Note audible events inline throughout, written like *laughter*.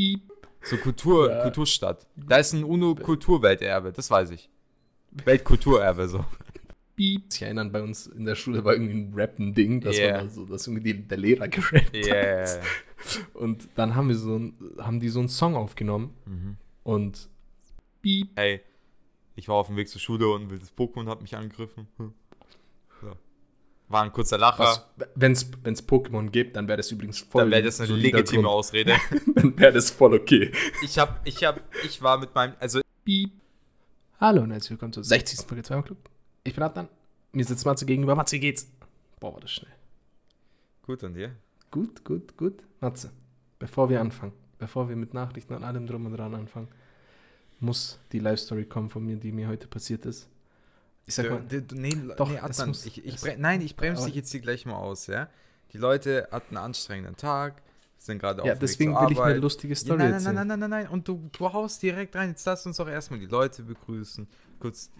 Piep. So Kultur, Ja. Kulturstadt. Da ist ein UNO-Kulturwelterbe, das weiß ich. Weltkulturerbe, so. Piep. Sich erinnern, bei uns in der Schule war irgendwie ein Rappen-Ding, dass Yeah. so, dass irgendwie der Lehrer gerappt Yeah. hat. Und dann haben wir so ein, haben die so einen Song aufgenommen Mhm. und Piep. Ey, ich war auf dem Weg zur Schule und ein wildes Pokémon hat mich angegriffen. Hm. War ein kurzer Lacher. Wenn es Pokémon gibt, dann wäre das übrigens voll Dann wäre das eine legitime Grund. Ausrede. *laughs* Dann wäre das voll okay. Ich hab, ich hab, ich war mit meinem, also Piep. Hallo und herzlich willkommen zur 60. Folge 2 Club. Ich bin Adnan. Mir sitzt Matze gegenüber. Matze, wie geht's? Boah, war das schnell. gut und dir? Gut, gut, gut. Matze, bevor wir anfangen, bevor wir mit Nachrichten und allem drum und dran anfangen, muss die Live-Story kommen von mir, die mir heute passiert ist. Ich sag mal, Du- nee, Doch, nee, Adnan, muss- ich, ich bre nein, ich bremse dich jetzt hier gleich mal aus, ja? Die Leute hatten einen anstrengenden Tag, sind gerade ja, auf Weg deswegen will ich eine Arbeit. lustige Ja, Story nein, nein, erzählen. nein, nein, nein, nein, und du, du haust direkt rein. Jetzt lass uns doch erstmal die Leute begrüßen, kurz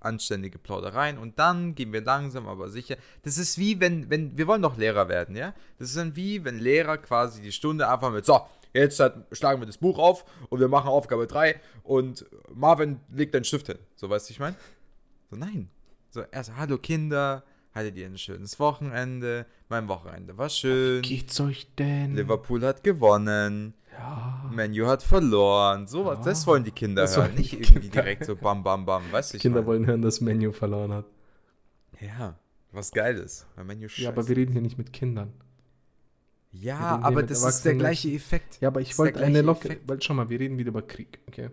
anständige Plaudereien und dann gehen wir langsam, aber sicher. Das ist wie, wenn, wenn, wir wollen doch Lehrer werden, ja? Das ist dann wie, wenn Lehrer quasi die Stunde einfach mit, so, jetzt halt schlagen wir das Buch auf und wir machen Aufgabe 3 und Marvin legt den Stift hin. So, weißt du, ich meine? So, nein. So, erst, hallo Kinder, hattet ihr ein schönes Wochenende? Mein Wochenende war schön. Geht's euch denn? Liverpool hat gewonnen. Ja. Menu hat verloren. Sowas, Ja, das wollen die Kinder das hören. Nicht die irgendwie Kinder direkt so bam, bam, bam. Weißt du, Kinder mein? wollen hören, dass Menu verloren hat. Ja, was Geiles. Weil Menu Ja, aber wir reden hier nicht mit Kindern. Ja, aber das ist der gleiche Effekt. Ja, aber ich wollte eine lockere, weil schau mal, wir reden wieder über Krieg, okay?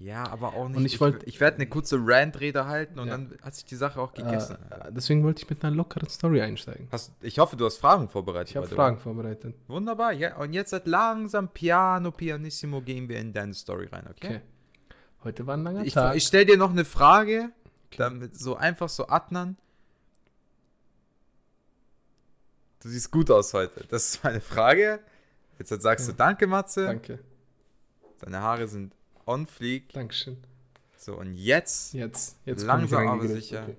Ja, aber auch nicht. Und ich wollt- ich werde eine kurze Rant-Rede halten und Ja. dann hat sich die Sache auch gegessen. Äh, deswegen wollte ich mit einer lockeren Story einsteigen. Hast, ich hoffe, du hast Fragen vorbereitet. Ich habe. Fragen vorbereitet. Wunderbar, ja. Und jetzt halt langsam piano, pianissimo gehen wir in deine Story rein, okay? Okay. Heute war ein langer Ich, Tag. ich stelle dir noch eine Frage, Okay. damit so einfach so Adnan. Du siehst gut aus heute. Das ist meine Frage. Jetzt halt sagst Ja. du Danke, Matze. Danke. Deine Haare sind on fleek. Dankeschön. So, und jetzt Jetzt, jetzt Langsam, ich aber sicher. Okay.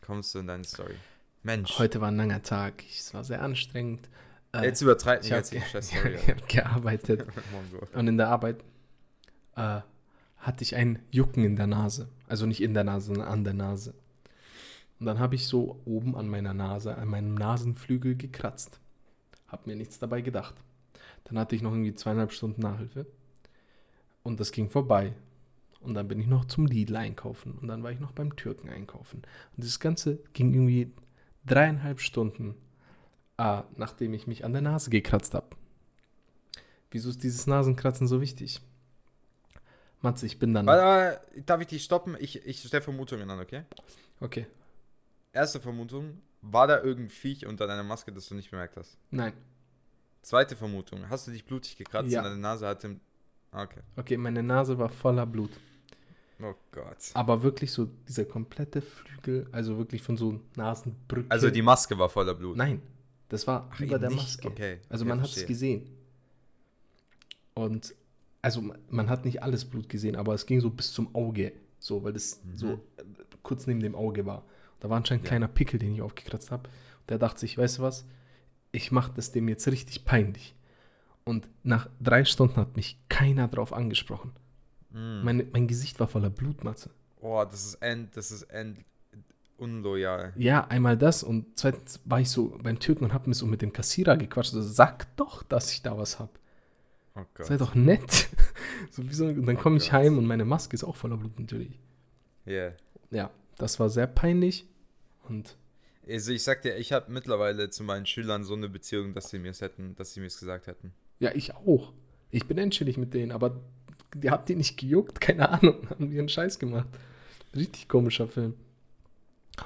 kommst du in deine Story. Mensch, Heute war ein langer Tag. Es war sehr anstrengend. Äh, jetzt übertreib ich habe jetzt scheiß *laughs* Story. hab gearbeitet *laughs* Mongo. und in der Arbeit äh, hatte ich ein Jucken in der Nase. Also nicht in der Nase, sondern an der Nase. Und dann habe ich so oben an meiner Nase, an meinem Nasenflügel gekratzt. Hab mir nichts dabei gedacht. Dann hatte ich noch irgendwie zweieinhalb Stunden Nachhilfe. Und das ging vorbei. Und dann bin ich noch zum Lidl einkaufen. Und dann war ich noch beim Türken einkaufen. Und das Ganze ging irgendwie dreieinhalb Stunden, äh, nachdem ich mich an der Nase gekratzt habe. Wieso ist dieses Nasenkratzen so wichtig? Matze, ich bin dann. Warte, warte, darf ich dich stoppen? Ich, ich stelle Vermutungen an, okay? Okay. Erste Vermutung, war da irgendein Viech unter deiner Maske, das du nicht bemerkt hast? Nein. Zweite Vermutung, hast du dich blutig gekratzt Ja. und deine Nase hatte... Okay. Okay, meine Nase war voller Blut. Oh Gott. Aber wirklich so dieser komplette Flügel, also wirklich von so Nasenbrücke. Also die Maske war voller Blut. Nein, das war Ach, über der nicht. Maske. Okay, Also okay, man hat es gesehen. Und also ma- man hat nicht alles Blut gesehen, aber es ging so bis zum Auge. So, weil das Mhm. so äh, kurz neben dem Auge war. Da war anscheinend ein Ja. kleiner Pickel, den ich aufgekratzt habe. Der dachte sich, weißt du was, ich mache das dem jetzt richtig peinlich. Und nach drei Stunden hat mich keiner drauf angesprochen. Mm. Meine, mein Gesicht war voller Blutmatze. Oh, das ist end, das ist end unloyal. Ja, einmal das und zweitens war ich so beim Türken und habe mir so mit dem Kassierer gequatscht. So, sag doch, dass ich da was habe. Oh Gott. Sei doch nett. *laughs* so, so, und dann komme ich Gott. heim und meine Maske ist auch voller Blut natürlich. Yeah. Ja, das war sehr peinlich. Und Also ich sag dir, ich habe mittlerweile zu meinen Schülern so eine Beziehung, dass sie mir es hätten, dass sie mir es gesagt hätten. Ja, ich auch. Ich bin endschillig mit denen, aber die habt ihr nicht gejuckt? *laughs* Keine Ahnung, haben die einen Scheiß gemacht. Richtig komischer Film.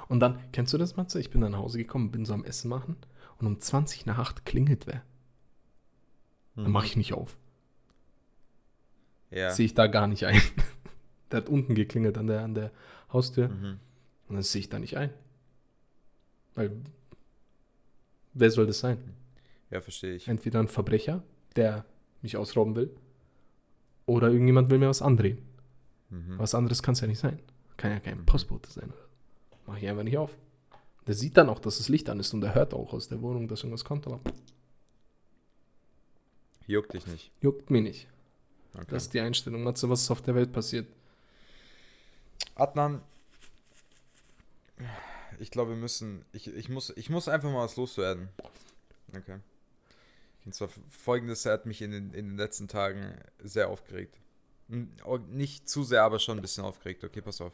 Und dann, kennst du das, Matze? Ich bin dann nach Hause gekommen, bin so am Essen machen und um 20 nach 8 klingelt wer. Dann mache ich nicht auf. Ja. Sehe ich da gar nicht ein. *laughs* Der hat unten geklingelt an der, an der Haustür. Mhm. Und das sehe ich da nicht ein. Weil, wer soll das sein? Ja, verstehe ich. Entweder ein Verbrecher, der mich ausrauben will, oder irgendjemand will mir was andrehen. Mhm. Was anderes kann es ja nicht sein. Kann ja kein Postbote sein. Mache ich einfach nicht auf. Der sieht dann auch, dass das Licht an ist und er hört auch aus der Wohnung, dass irgendwas kommt, aber Juckt dich nicht. Juckt mich nicht. Okay. Das ist die Einstellung. Matze, was ist auf der Welt passiert? Adnan, ich glaube, wir müssen. Ich, ich, muss, ich muss einfach mal was loswerden. Okay. Und zwar folgendes: Er hat mich in den, in den letzten Tagen sehr aufgeregt. Oh, Nicht zu sehr, aber schon ein bisschen aufgeregt. Okay, pass auf.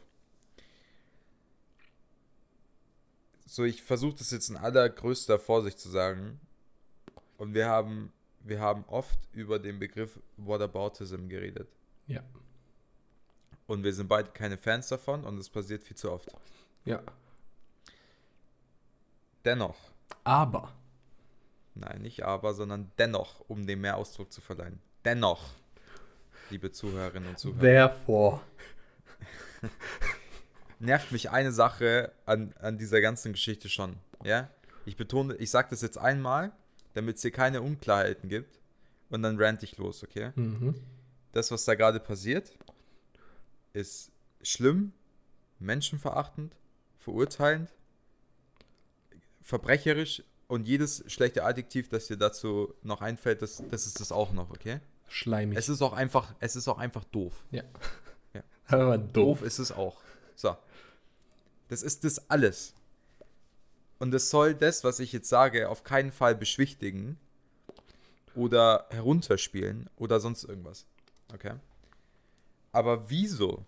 So, ich versuche das jetzt in allergrößter Vorsicht zu sagen. Und wir haben, wir haben oft über den Begriff Whataboutism geredet. Ja. Und wir sind beide keine Fans davon und es passiert viel zu oft. Ja. Dennoch, Aber. Nein, nicht aber, sondern dennoch, um dem mehr Ausdruck zu verleihen. Dennoch, liebe Zuhörerinnen und Zuhörer, Therefore. *laughs* nervt mich eine Sache an, an dieser ganzen Geschichte schon. Ja? Ich betone, ich sage das jetzt einmal, damit es hier keine Unklarheiten gibt. Und dann rant ich los, okay? Mhm. Das, was da gerade passiert, ist schlimm, menschenverachtend, verurteilend, verbrecherisch und jedes schlechte Adjektiv, das dir dazu noch einfällt, das, das ist das auch noch, okay? Schleimig. Es ist auch einfach, es ist auch einfach doof. ja. Ja. *laughs* Aber Doof doof. ist es auch. So. Das ist das alles. Und es soll das, was ich jetzt sage, auf keinen Fall beschwichtigen oder herunterspielen oder sonst irgendwas. Okay? Aber wieso?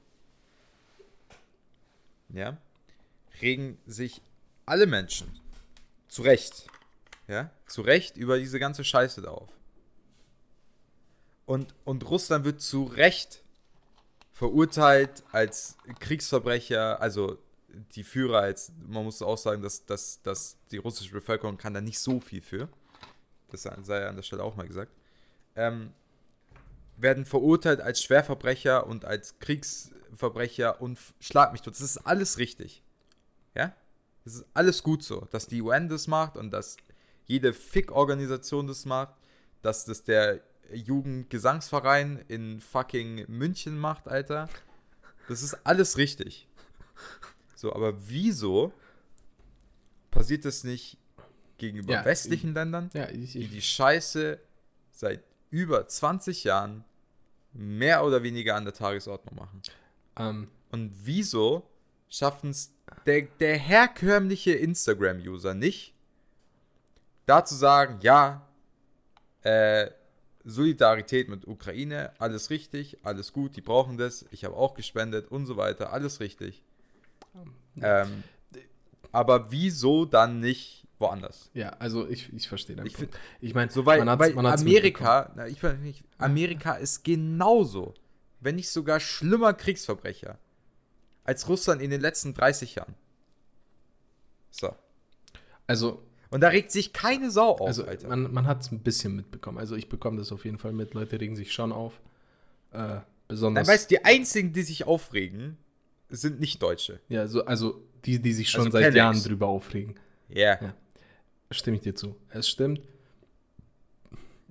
Ja? Regen sich alle Menschen zu Recht, ja, zu Recht über diese ganze Scheiße da auf. Und, und Russland wird zu Recht verurteilt als Kriegsverbrecher, also die Führer als, man muss auch sagen, dass, dass, dass die russische Bevölkerung kann da nicht so viel für. Das sei ja an der Stelle auch mal gesagt. Ähm, werden verurteilt als Schwerverbrecher und als Kriegsverbrecher und schlag mich tot. Das ist alles richtig. Ja? Das ist alles gut so, dass die UN das macht und dass jede Fick-Organisation das macht, dass das der Jugendgesangsverein in fucking München macht, Alter. Das ist alles richtig. So, aber wieso passiert das nicht gegenüber Ja, westlichen Ländern, Ja, ich, die ich, die Scheiße seit über 20 Jahren mehr oder weniger an der Tagesordnung machen? ähm, Und wieso schaffen es der, der herkömmliche Instagram-User nicht, da zu sagen, ja, äh, Solidarität mit Ukraine, alles richtig, alles gut, die brauchen das, ich habe auch gespendet und so weiter, alles richtig. Ähm, aber wieso dann nicht woanders? ja, also ich, ich verstehe deinen Ich Punkt. Ich meine, So, weil, weil Amerika, na, ich Amerika ist genauso, wenn nicht sogar schlimmer Kriegsverbrecher als Russland in den letzten 30 Jahren. So. Also, Und da regt sich keine Sau auf, also Alter. man, man hat es ein bisschen mitbekommen. Also ich bekomme das auf jeden Fall mit. Leute regen sich schon auf. Äh, besonders. weißt du, die einzigen, die sich aufregen, sind nicht Deutsche. ja, so, also die, die sich schon Also seit Kennex. Jahren drüber aufregen. Ja. Ja. Stimme ich dir zu. Es stimmt.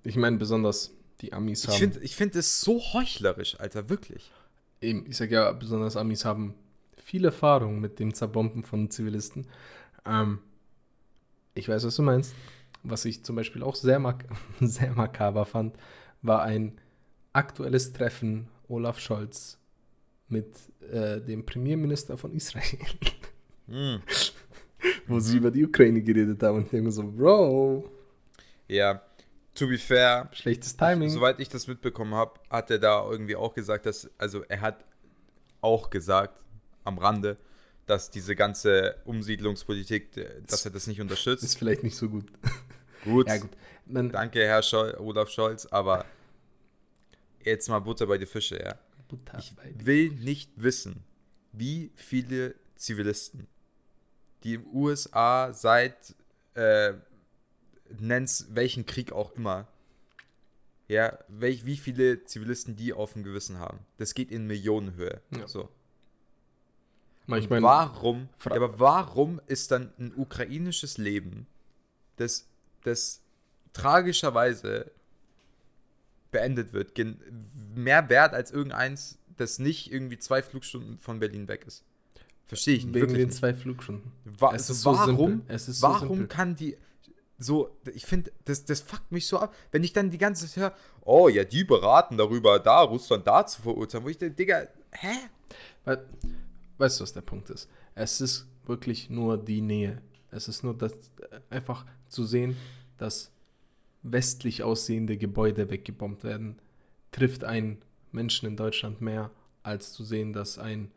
Ich meine, besonders die Amis Ich haben. finde ich find es so heuchlerisch, Alter, wirklich. eben, ich sage ja, besonders Amis haben viel Erfahrung mit dem Zerbomben von Zivilisten. Ähm, ich weiß, was du meinst. Was ich zum Beispiel auch sehr, mak *laughs* sehr makaber fand, war ein aktuelles Treffen Olaf Scholz mit äh, dem Premierminister von Israel, Hm. *laughs* wo sie über die Ukraine geredet haben und ich denke so, Bro, Ja, to be fair, schlechtes Timing. Soweit ich das mitbekommen habe, hat er da irgendwie auch gesagt, dass, also er hat auch gesagt, am Rande, dass diese ganze Umsiedlungspolitik, äh, dass er das nicht unterstützt. ist vielleicht nicht so gut. *laughs* Gut, ja, gut. Man, danke Herr Schol Olaf Scholz, aber jetzt mal Butter bei die Fische, ja. Butter Ich will nicht wissen, wie viele Zivilisten, die im USA seit, äh, nenn's welchen Krieg auch immer, ja, welch, wie viele Zivilisten die auf dem Gewissen haben. Das geht in Millionenhöhe. Ja. So. Ich meine, warum, Fra- aber warum ist dann ein ukrainisches Leben, das, das tragischerweise beendet wird, mehr wert als irgendeins, das nicht irgendwie zwei Flugstunden von Berlin weg ist? Verstehe ich nicht. wegen wirklich den nicht. zwei Flugstunden. Wa Es also ist so warum simpel. Es ist so warum simpel. kann die. so, ich finde, das, das fuckt mich so ab, wenn ich dann die ganze Zeit höre, oh ja, die beraten darüber, da Russland da zu verurteilen, wo ich denke, Digga, hä? Weil, weißt du, was der Punkt ist? Es ist wirklich nur die Nähe. Es ist nur das, einfach zu sehen, dass westlich aussehende Gebäude weggebombt werden, trifft einen Menschen in Deutschland mehr, als zu sehen, dass ein,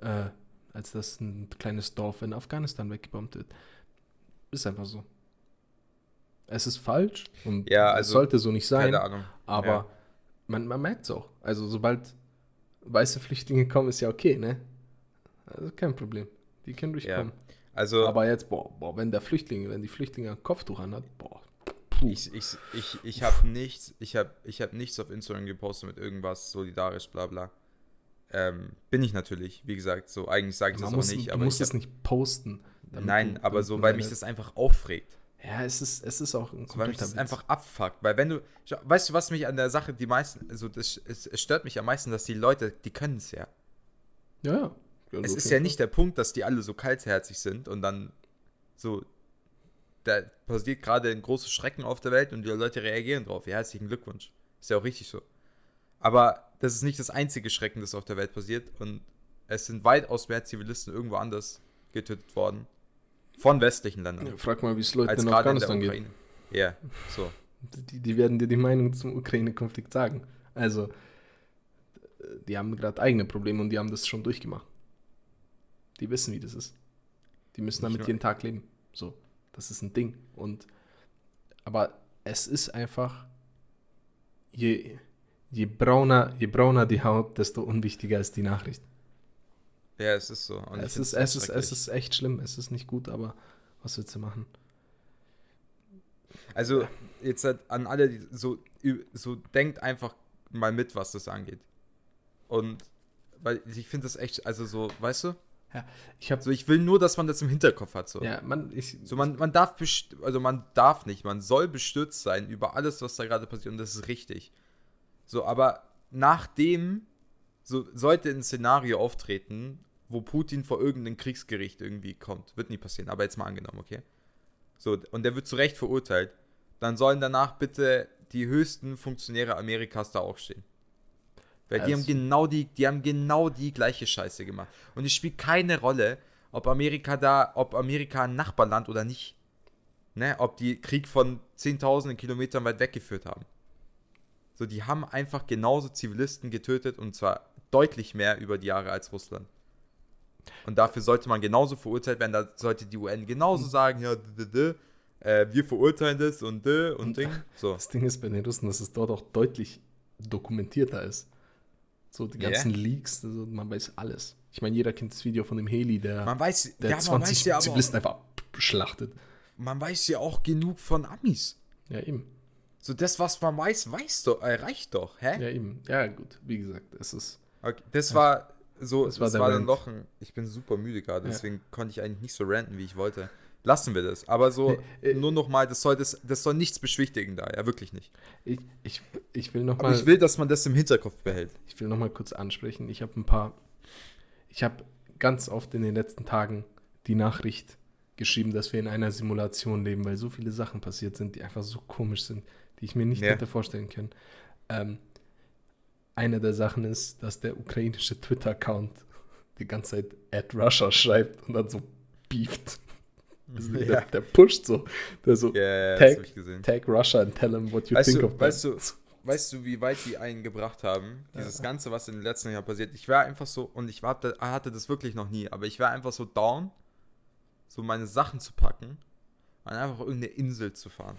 äh, als dass ein kleines Dorf in Afghanistan weggebombt wird. Ist einfach so. Es ist falsch und Ja, es also, sollte so nicht sein, Keine Ahnung. aber Ja. man, man merkt es auch. Also sobald weiße Flüchtlinge kommen, ist ja okay, ne? Also kein Problem. Die können durchkommen. Also, Aber jetzt, boah, boah, wenn der Flüchtling, wenn die Flüchtlinge ein Kopftuch anhat, boah. ich, ich, ich, ich habe nichts, ich habe ich hab nichts auf Instagram gepostet mit irgendwas solidarisch, bla bla. Ähm, bin ich natürlich, wie gesagt, so eigentlich sage ich Man das muss, auch nicht, du aber musst ich es nicht posten. nein, du- aber so, weil mich das einfach aufregt. Ja, es ist, es ist auch ein So, weil mich das Witz. einfach abfuckt. Weil wenn du, weißt du, was mich an der Sache die meisten, also das, es, es stört mich am meisten, dass die Leute, die können es ja. Ja, ja. Ja Es ist ja nicht der Punkt, dass die alle so kaltherzig sind und dann so, da passiert gerade ein großes Schrecken auf der Welt und die Leute reagieren drauf. Ja, herzlichen Glückwunsch. Ist ja auch richtig so. Aber das ist nicht das einzige Schrecken, das auf der Welt passiert und es sind weitaus mehr Zivilisten irgendwo anders getötet worden. Von westlichen Ländern. Ja, frag mal, wie es Leuten in gerade in der Afghanistan geht. Ukraine. Ja, so. Die, die werden dir die Meinung zum Ukraine-Konflikt sagen. Also, die haben gerade eigene Probleme und die haben das schon durchgemacht. Die wissen, wie das ist. Die müssen damit jeden Tag leben. So, das ist ein Ding. Und aber es ist einfach, je, je brauner, je brauner die Haut, desto unwichtiger ist die Nachricht. Ja, es ist so. Und es, ist, echt es, ist, es ist echt schlimm. Es ist nicht gut, aber was willst du machen? Also, jetzt halt an alle, die so, so denkt einfach mal mit, was das angeht. Und, weil ich finde das echt, also so, weißt du? Ich habe So, ich will nur, dass man das im Hinterkopf hat. So, ja, man, ich, so man, man darf, also man darf nicht, man soll bestürzt sein über alles, was da gerade passiert und das ist richtig. So, aber nachdem, so sollte ein Szenario auftreten, wo Putin vor irgendeinem Kriegsgericht irgendwie kommt, wird nie passieren, aber jetzt mal angenommen, okay? So, und der wird zu Recht verurteilt, dann sollen danach bitte die höchsten Funktionäre Amerikas da auch stehen. Weil die Also- haben genau die, die haben genau die gleiche Scheiße gemacht. Und es spielt keine Rolle, ob Amerika da, ob Amerika ein Nachbarland oder nicht. Ne, ob die Krieg von zehntausenden Kilometern weit weggeführt haben. So, die haben einfach genauso Zivilisten getötet und zwar deutlich mehr über die Jahre als Russland. Und dafür sollte man genauso verurteilt werden. Da sollte die UN genauso sagen, ja, äh, wir verurteilen das und d und Ding. So. Das Ding ist bei den Russen, dass es dort auch deutlich dokumentierter ist. So die Ja. ganzen Leaks, also man weiß alles. Ich meine, jeder kennt das Video von dem Heli, der, Man weiß, der ja, man 20 weiß ja Zivilisten einfach schlachtet. man weiß ja auch genug von Amis. Ja, eben. So das, was man weiß, weiß doch, äh, reicht doch, hä? Ja, eben. Ja, gut. Wie gesagt, es ist. Okay, das war so, Das das war dann noch ein, ich bin super müde gerade, Ja. deswegen konnte ich eigentlich nicht so ranten, wie ich wollte. Lassen wir das. Aber so, Äh, äh, nur noch mal, das soll, das, das soll nichts beschwichtigen da, ja, wirklich nicht. Ich, ich, ich will noch Aber mal. ich will, dass man das im Hinterkopf behält. Ich will noch mal kurz ansprechen. Ich habe ein paar. Ich habe ganz oft in den letzten Tagen die Nachricht geschrieben, dass wir in einer Simulation leben, weil so viele Sachen passiert sind, die einfach so komisch sind, die ich mir nicht Ja. hätte vorstellen können. Ähm, eine der Sachen ist, dass der ukrainische Twitter-Account die ganze Zeit at Russia schreibt und dann so beeft. Also der, Ja. der pusht so. Der so, Ja, das Tag- habe ich gesehen. tag Russia and tell him what you Weißt think du- of weißt du- *laughs* Weißt du, wie weit die einen gebracht haben? Dieses Ganze, was in den letzten Jahren passiert. Ich war einfach so, und ich war, hatte das wirklich noch nie, aber ich war einfach so down, so meine Sachen zu packen und einfach irgendeine Insel zu fahren.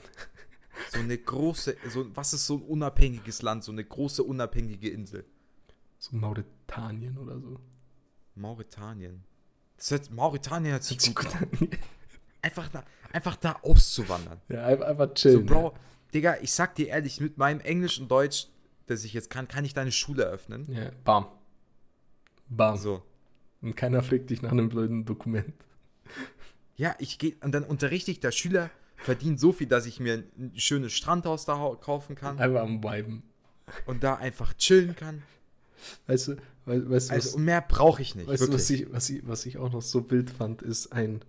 So eine große, so, was ist so ein unabhängiges Land, so eine große unabhängige Insel? So Mauretanien oder so. Mauretanien. Das hört, Mauretanien hört sich gut an. Einfach da, einfach da auszuwandern. Ja, einfach, einfach So, chillen. Bro, Digga, ich sag dir ehrlich, mit meinem Englisch und Deutsch, das ich jetzt kann, kann ich deine Schule öffnen. Ja, bam. Bam. So. Und keiner fragt dich nach einem blöden Dokument. Ja, ich gehe und dann unterrichte ich, der Schüler verdient so viel, dass ich mir ein schönes Strandhaus da kaufen kann Einfach am Viben. und da einfach chillen kann. Weißt du, wei- weißt du, Also was, mehr brauche ich nicht. weißt du was, ich, was, ich, was ich auch noch so wild fand, ist ein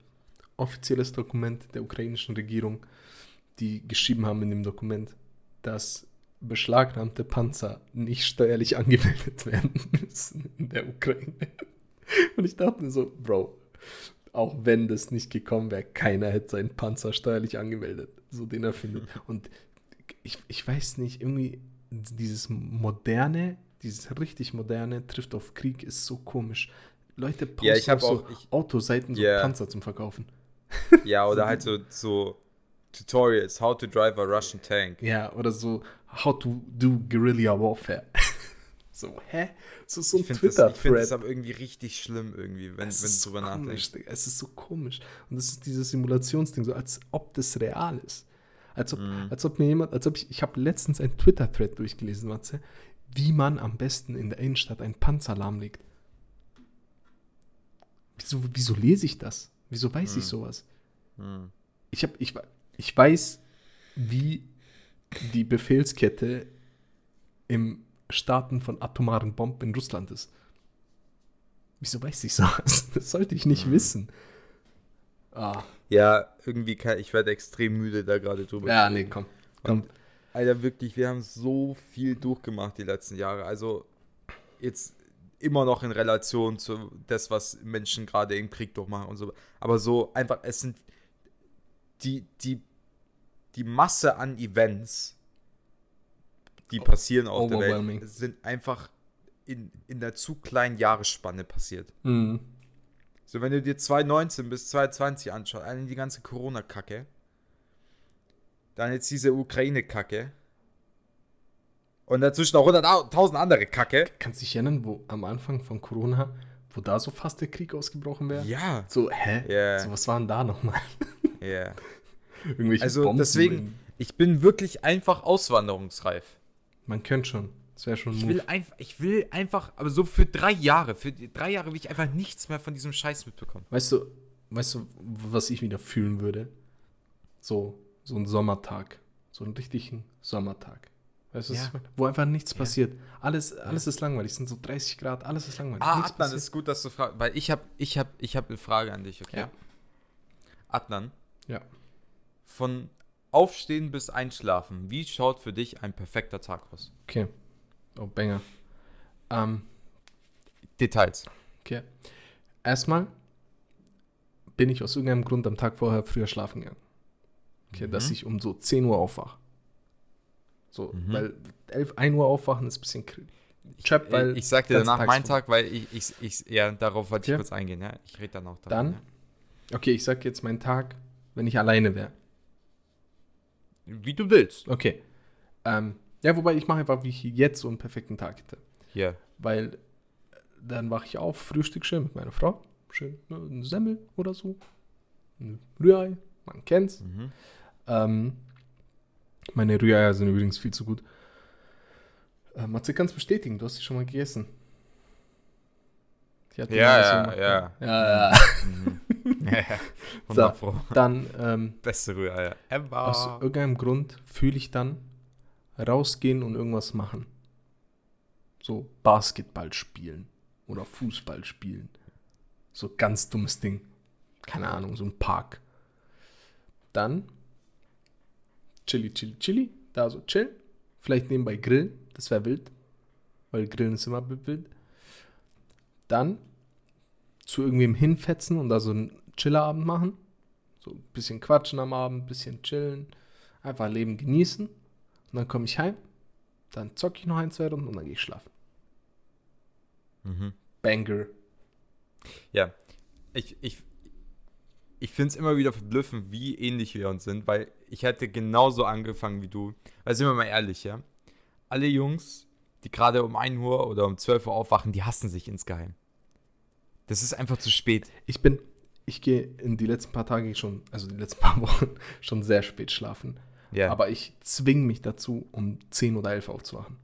offizielles Dokument der ukrainischen Regierung. die geschrieben haben in dem Dokument, dass beschlagnahmte Panzer nicht steuerlich angemeldet *laughs* werden müssen in der Ukraine. Und ich dachte mir so, Bro, auch wenn das nicht gekommen wäre, keiner hätte seinen Panzer steuerlich angemeldet, so den er findet. Und ich, ich weiß nicht, irgendwie dieses moderne, dieses richtig moderne trifft auf Krieg ist so komisch. Leute posten Ja, ich auf so auch- ich- Autoseiten so Ja. Panzer zum Verkaufen. Ja, *laughs* oder halt so, so Tutorials, how to drive a Russian tank. Ja, oder so How to do Guerilla Warfare. *laughs* so, hä? So, so ein Ich finde das, ich find das Twitter-Thread. aber irgendwie richtig schlimm, irgendwie, wenn, Es wenn du drüber so komisch, nachdenkst. Es ist so komisch. Und das ist dieses Simulationsding, so als ob das real ist. Als ob, Mhm. als ob mir jemand, als ob ich, ich habe letztens ein Twitter-Thread durchgelesen, Matze, wie man am besten in der Innenstadt einen Panzer lahmlegt. Wieso, wieso lese ich das? Wieso weiß Mhm. ich sowas? Hm. Ich, hab, ich, ich weiß, wie die Befehlskette im Starten von atomaren Bomben in Russland ist. Wieso weiß ich *laughs* sowas? Das sollte ich nicht Mhm. wissen. Ah, Ja, irgendwie kann ich werde extrem müde da gerade drüber. ja, zu nee, reden. komm. komm. Und, Alter, wirklich, wir haben so viel durchgemacht die letzten Jahre. Also jetzt immer noch in Relation zu das, was Menschen gerade im Krieg durchmachen und so. Aber so einfach, es sind die, die, die Masse an Events, die passieren auf der. Welt, sind einfach in, in der zu kleinen Jahresspanne passiert. Mhm. So, wenn du dir 2019 bis 2020 anschaust, die ganze Corona-Kacke, dann jetzt diese Ukraine-Kacke und dazwischen noch 100.000 andere Kacke. Kannst du dich erinnern, wo am Anfang von Corona, wo da so fast der Krieg ausgebrochen wäre? Ja, So, hä? Ja. So, was war denn da nochmal? *laughs* ja. Irgendwelche Also Bomben deswegen, in- ich bin wirklich einfach auswanderungsreif. Man könnte schon. Das wäre schon ein Ich Move. will einfach, ich will einfach, aber so für drei Jahre, für drei Jahre will ich einfach nichts mehr von diesem Scheiß mitbekommen. Weißt du, weißt du, was ich wieder fühlen würde? So, so ein Sommertag. So einen richtigen Sommertag. Weißt du, Ja. Wo einfach nichts passiert. Alles, alles ist langweilig. Es sind so 30 Grad, alles ist langweilig. Ah, nichts Adnan, passiert. ist gut, dass du fragst, weil ich habe ich hab, ich hab eine Frage an dich, okay? Ja. Adnan, Ja. von Aufstehen bis Einschlafen, wie schaut für dich ein perfekter Tag aus? Okay. Oh, Banger. Ähm, Details. okay. Erstmal bin ich aus irgendeinem Grund am Tag vorher früher schlafen gegangen. Okay, Mhm. dass ich um so 10 Uhr aufwache. So, Mhm. weil 11, 1 Uhr aufwachen ist ein bisschen kr- Trap, weil ich sag dir danach meinen Tag, weil ich, ich, ich ja, darauf wollte ich Okay. kurz eingehen, ja. Ich rede dann auch davon, Dann, okay, ich sag jetzt meinen Tag, wenn ich alleine wäre. ja. Wie du willst. Okay. Ähm, ja, wobei ich mache einfach, wie ich jetzt so einen perfekten Tag hätte. Ja. Weil äh, dann wache ich auf, Frühstück schön mit meiner Frau. Schön, ne, ein Semmel oder so. Ein Rührei, man kennt's. Mhm. Ähm, meine Rühreier sind übrigens viel zu gut. Äh, Matze kann es bestätigen, du hast sie schon mal gegessen. Ja, so ja, gemacht, ja. ja. ja. Mhm. *laughs* ja, ja. So. 100 Pro. Dann ähm, Beste Rührei ever. Aus irgendeinem Grund fühle ich dann rausgehen und irgendwas machen. So Basketball spielen oder Fußball spielen. So ganz dummes Ding. Keine Ahnung, so ein Park. Dann Chili, Chili, Chili. Da so chillen. Vielleicht nebenbei grillen. Das wäre wild. Weil grillen ist immer wild. Dann zu irgendwem hinfetzen und da so einen Chillerabend machen. So ein bisschen quatschen am Abend, ein bisschen chillen, einfach Leben genießen. Und dann komme ich heim, dann zocke ich noch ein, zwei Runden und dann gehe ich schlafen. Mhm. Banger. Ja, ich, ich, ich finde es immer wieder verblüffend, wie ähnlich wir uns sind, weil ich hätte genauso angefangen wie du. Weil sind wir mal ehrlich, ja. Alle Jungs, die gerade um 1 Uhr oder um 12 Uhr aufwachen, die hassen sich insgeheim. Das ist einfach zu spät. Ich bin, ich gehe in die letzten paar Tage schon, also die letzten *laughs* paar Wochen, schon sehr spät schlafen. Ja. Aber ich zwinge mich dazu, um 10 oder 11 aufzuwachen.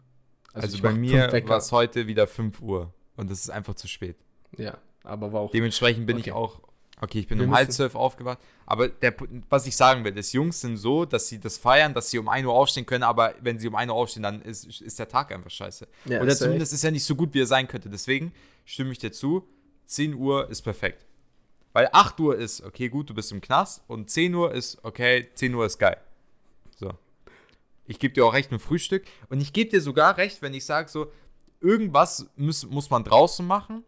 also ich bei mir war es heute wieder 5 Uhr und das ist einfach zu spät. Ja, aber war auch. Dementsprechend bin Okay. ich auch. Okay, ich bin Wir um halb zwölf aufgewacht. Aber der, was ich sagen will, ist, Jungs sind so, dass sie das feiern, dass sie um 1 Uhr aufstehen können, aber wenn sie um 1 Uhr aufstehen, dann ist, ist der Tag einfach scheiße. Ja, Oder zumindest ist er nicht so gut, wie er sein könnte. Deswegen stimme ich dir zu, 10 Uhr ist perfekt. Weil 8 Uhr ist, okay, gut, du bist im Knast und 10 Uhr ist, okay, 10 Uhr ist geil. Ich gebe dir auch recht mit Frühstück. Und ich gebe dir sogar recht, wenn ich sage so, irgendwas muss, muss man draußen machen,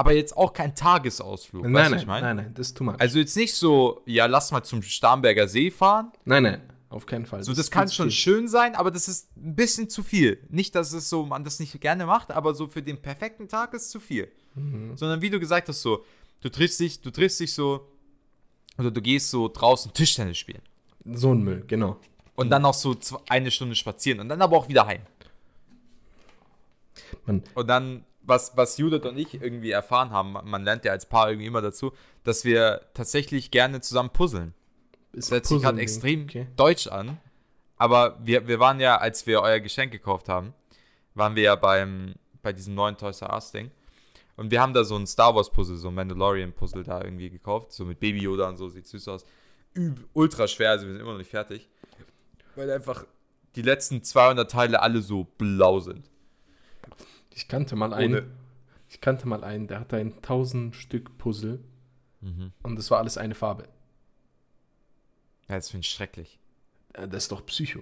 aber jetzt auch kein Tagesausflug. Nein, weißt nein, ich meine? nein, nein, das ist too much. Also jetzt nicht so, ja, lass mal zum Starnberger See fahren. nein, nein, auf keinen Fall. So, ist das kann schon schön sein, aber das ist ein bisschen zu viel. Nicht, dass es so, man das nicht gerne macht, aber so für den perfekten Tag ist zu viel. Mhm. Sondern wie du gesagt hast, so, du triffst dich, du triffst dich so, oder du gehst so draußen Tischtennis spielen. So ein Müll, genau. Und dann noch so eine Stunde spazieren und dann aber auch wieder heim. Man, Und dann, was, was Judith und ich irgendwie erfahren haben, man lernt ja als Paar irgendwie immer dazu, dass wir tatsächlich gerne zusammen puzzeln. Das hört sich gerade extrem Okay. deutsch an. Aber wir, wir waren ja, als wir euer Geschenk gekauft haben, waren wir ja beim, bei diesem neuen Toys R Us Ding. Und wir haben da so ein Star Wars Puzzle, so ein Mandalorian Puzzle da irgendwie gekauft. So mit Baby Yoda und so, sieht süß aus. Üb, ultra schwer, also wir sind immer noch nicht fertig. Weil einfach die letzten 200 Teile alle so blau sind. Ich kannte mal einen. Ohne- Ich kannte mal einen, der hatte ein 1000 Stück Puzzle Mhm. und das war alles eine Farbe. Ja, das finde ich schrecklich. Äh, Das ist doch Psycho.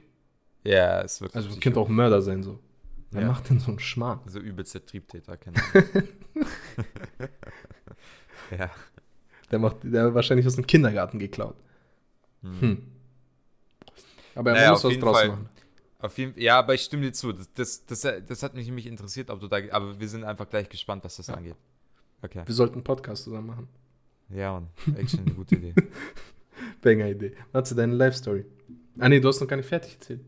Ja, ist wirklich. Also psycho. könnte auch Mörder sein so. Wer Ja. macht denn so einen Schmarrn? So übelste Triebtäter kennen. *laughs* ja. Der macht, der hat wahrscheinlich aus dem Kindergarten geklaut. Hm. Aber er Naja, muss was draus Fall. machen. Auf jeden, ja, aber ich stimme dir zu. Das, das, das, das hat mich nämlich interessiert, ob du da. Aber wir sind einfach gleich gespannt, was das Ja. angeht. Okay. Wir sollten einen Podcast zusammen machen. Ja, Mann. Echt eine gute Idee. *laughs* Banger-Idee. Warte, deine Life-Story. Ah nee, du hast noch gar nicht fertig erzählt.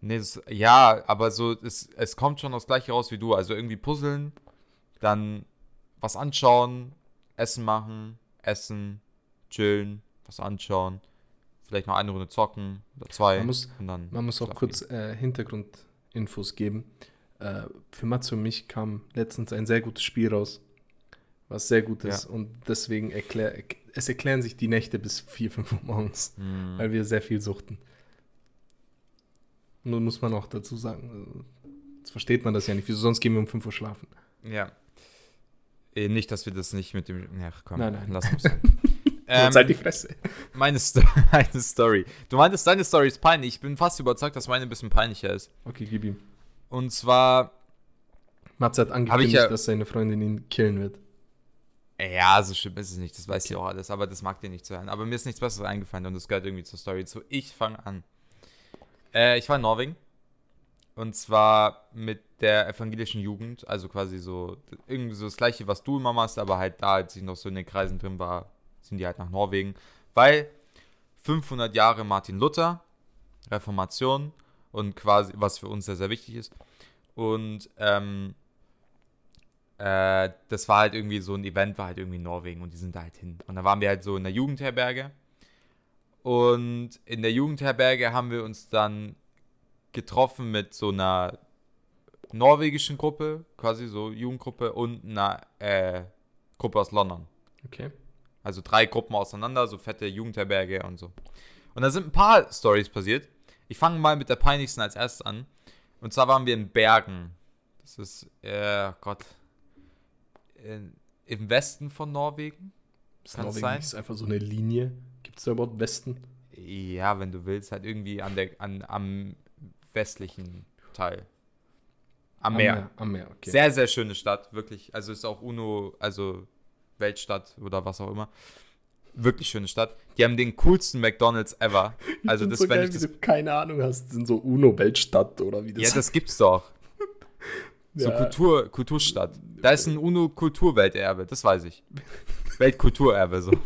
Nee, das, ja, aber so, es, es kommt schon das gleiche raus wie du. Also irgendwie puzzeln, dann was anschauen, Essen machen, essen, chillen, was anschauen, vielleicht noch eine Runde zocken oder zwei. Man muss- und dann Man muss auch kurz äh, Hintergrundinfos geben. Äh, für Matze und mich kam letztens ein sehr gutes Spiel raus, was sehr gut ist. Und deswegen erklär, es erklären sich die Nächte bis 4, 5 Uhr morgens. Mhm. weil wir sehr viel suchten. Nur muss man auch dazu sagen. Jetzt versteht man das ja nicht. Wieso sonst gehen wir um 5 Uhr schlafen? Ja. Eh, nicht, dass wir das nicht mit dem. Ja, komm, Nein, nein. lass uns. *laughs* Jetzt halt die Fresse. *laughs* meine, Sto *laughs* meine Story. Du meintest, deine Story ist peinlich. Ich bin fast überzeugt, dass meine ein bisschen peinlicher ist. Okay, gib ihm. Und zwar, Matze hat angekündigt, ja- dass seine Freundin ihn killen wird. ja, so schlimm ist es nicht. Das weiß ich auch alles. Aber das mag dir nicht zu hören. Aber mir ist nichts Besseres eingefallen und das gehört irgendwie zur Story zu. Ich fange an. Äh, ich war in Norwegen. Und zwar mit der evangelischen Jugend. Also quasi so, irgendwie so das Gleiche, was du immer machst. Aber halt da, als ich noch so in den Kreisen drin war, sind die halt nach Norwegen. Weil 500 Jahre Martin Luther, Reformation und quasi, was für uns sehr, sehr wichtig ist. Und ähm, äh, das war halt irgendwie so ein Event, war halt irgendwie in Norwegen und die sind da halt hin. Und da waren wir halt so in der Jugendherberge. Und in der Jugendherberge haben wir uns dann getroffen mit so einer norwegischen Gruppe, quasi so Jugendgruppe und einer äh, Gruppe aus London. Okay. Also drei Gruppen auseinander, so fette Jugendherberge und so. Und da sind ein paar Stories passiert. Ich fange mal mit der peinlichsten als erstes an. Und zwar waren wir in Bergen. Das ist, äh, Gott, in, im Westen von Norwegen. Es Norwegen sein? ist einfach so eine Linie. Gibt es da überhaupt Westen? Ja, wenn du willst, halt irgendwie an der, an, am westlichen Teil. Am Meer. Am Meer, okay. Sehr, sehr schöne Stadt, wirklich. Also ist auch UNO, also Weltstadt oder was auch immer. Wirklich schöne Stadt. Die haben den coolsten McDonalds ever. *laughs* Also das, so wenn geil, ich das, du keine Ahnung hast, sind so UNO-Weltstadt oder wie das ja, das *laughs* gibt's doch. So Ja. Kultur, Kulturstadt. Da ist ein UNO-Kulturwelterbe, das weiß ich. Weltkulturerbe, so. *laughs*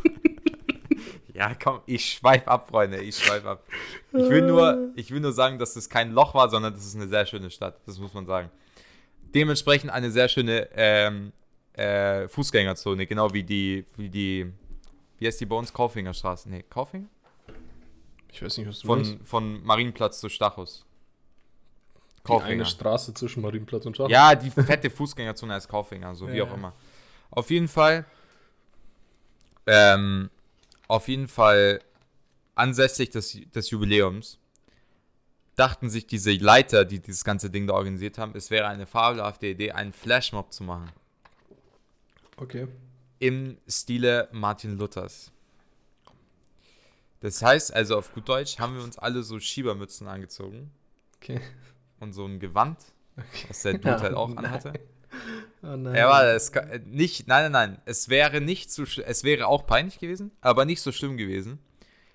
Ja, komm, ich schweif ab, Freunde, ich schweif ab. Ich will nur, ich will nur sagen, dass das kein Loch war, sondern das ist eine sehr schöne Stadt. Das muss man sagen. Dementsprechend eine sehr schöne ähm, äh, Fußgängerzone, genau wie die, wie die, wie heißt die bei uns? Kaufinger Straße? Nee, Kaufing? Ich weiß nicht, was du meinst. Von, von Marienplatz zu Stachus. Die eine Straße zwischen Marienplatz und Schach. Ja, die fette Fußgängerzone heißt Kaufinger, so wie Ja, auch ja. immer. Auf jeden Fall, ähm, auf jeden Fall ansässlich des, des Jubiläums dachten sich diese Leiter, die dieses ganze Ding da organisiert haben, es wäre eine fabelhafte Idee, einen Flashmob zu machen. Okay. Im Stile Martin Luthers. Das heißt also auf gut Deutsch haben wir uns alle so Schiebermützen angezogen. Okay. und so ein Gewand, okay. was der Dude Ja, halt auch *laughs* nein. anhatte. Oh nein. Ja, aber es ka- äh, nicht, nein, nein, nein. Es wäre nicht so schlimm, es wäre auch peinlich gewesen, aber nicht so schlimm gewesen.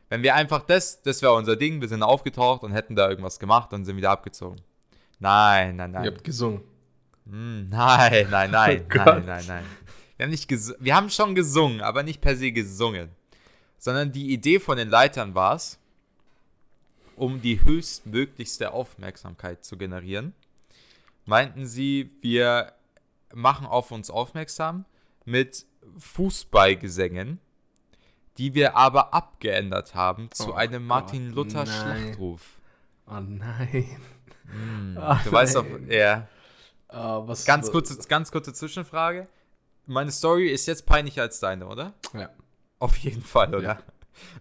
Wenn wir einfach das, das wäre unser Ding, wir sind aufgetaucht und hätten da irgendwas gemacht und sind wieder abgezogen. Nein, nein, Ihr nein. habt gesungen. Hm, nein, nein, nein, *laughs* Oh nein, Gott. nein, nein. Wir haben, nicht wir haben schon gesungen, aber nicht per se gesungen. Sondern die Idee von den Leitern war es, um die höchstmöglichste Aufmerksamkeit zu generieren, meinten sie, wir machen auf uns aufmerksam mit Fußballgesängen, die wir aber abgeändert haben zu Oh einem Martin Gott, Luther nein. Schlachtruf. Oh nein. Hm, Ach, *laughs* du weißt doch, nein. ja. Ah, was, Ganz kurze, ganz kurze Zwischenfrage. Meine Story ist jetzt peinlicher als deine, oder? Ja. Auf jeden Fall, oder? Ja.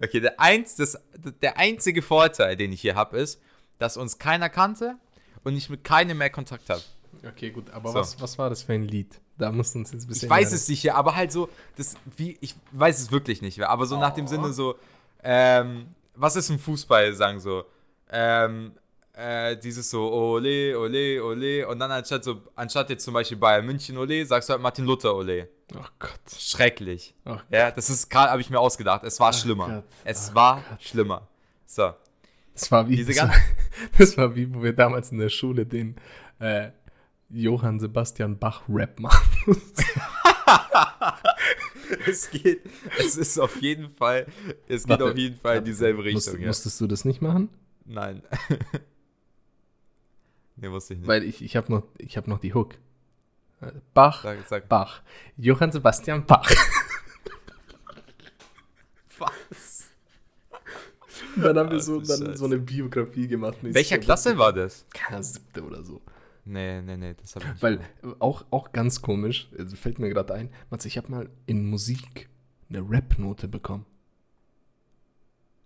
Okay, der, eins, das, der einzige Vorteil, den ich hier habe, ist, dass uns keiner kannte und ich mit keinem mehr Kontakt habe. Okay, gut. Aber So. was, was war das für ein Lied? Da musst du uns jetzt ein bisschen. Ich weiß es ja, aber halt so, das, wie, ich weiß es wirklich nicht mehr, aber so nach dem Oh. Sinne so, ähm, was ist im Fußball, sagen so, ähm, äh, dieses so, ole, ole, ole, und dann anstatt so, anstatt jetzt zum Beispiel Bayern München, ole, sagst du halt Martin Luther, ole. Oh Gott. Schrecklich. Oh Ja, das ist gerade, habe ich mir ausgedacht, es war schlimmer. Gott. Es Oh war schlimmer. So. Das war wie. Diese das, war, *laughs* das war wie, wo wir damals in der Schule den äh, Johann Sebastian Bach Rap machen. *laughs* es geht, es ist auf jeden Fall, es geht Warte, auf jeden Fall in dieselbe Richtung. Musst, ja. Musstest du das nicht machen? Nein. *laughs* nee, wusste ich nicht. Weil ich, ich habe noch, ich hab noch die Hook. Bach, Sag, sag. Bach. Johann Sebastian Bach. *laughs* Was? Dann haben wir Ach, so, dann so eine Biografie gemacht. Welcher Klasse war das? Keine siebte oder so. Nee, nee, nee, das habe ich nicht. Weil gemacht. auch, auch ganz komisch, also fällt mir gerade ein, Matze, ich habe mal in Musik eine Rap-Note bekommen.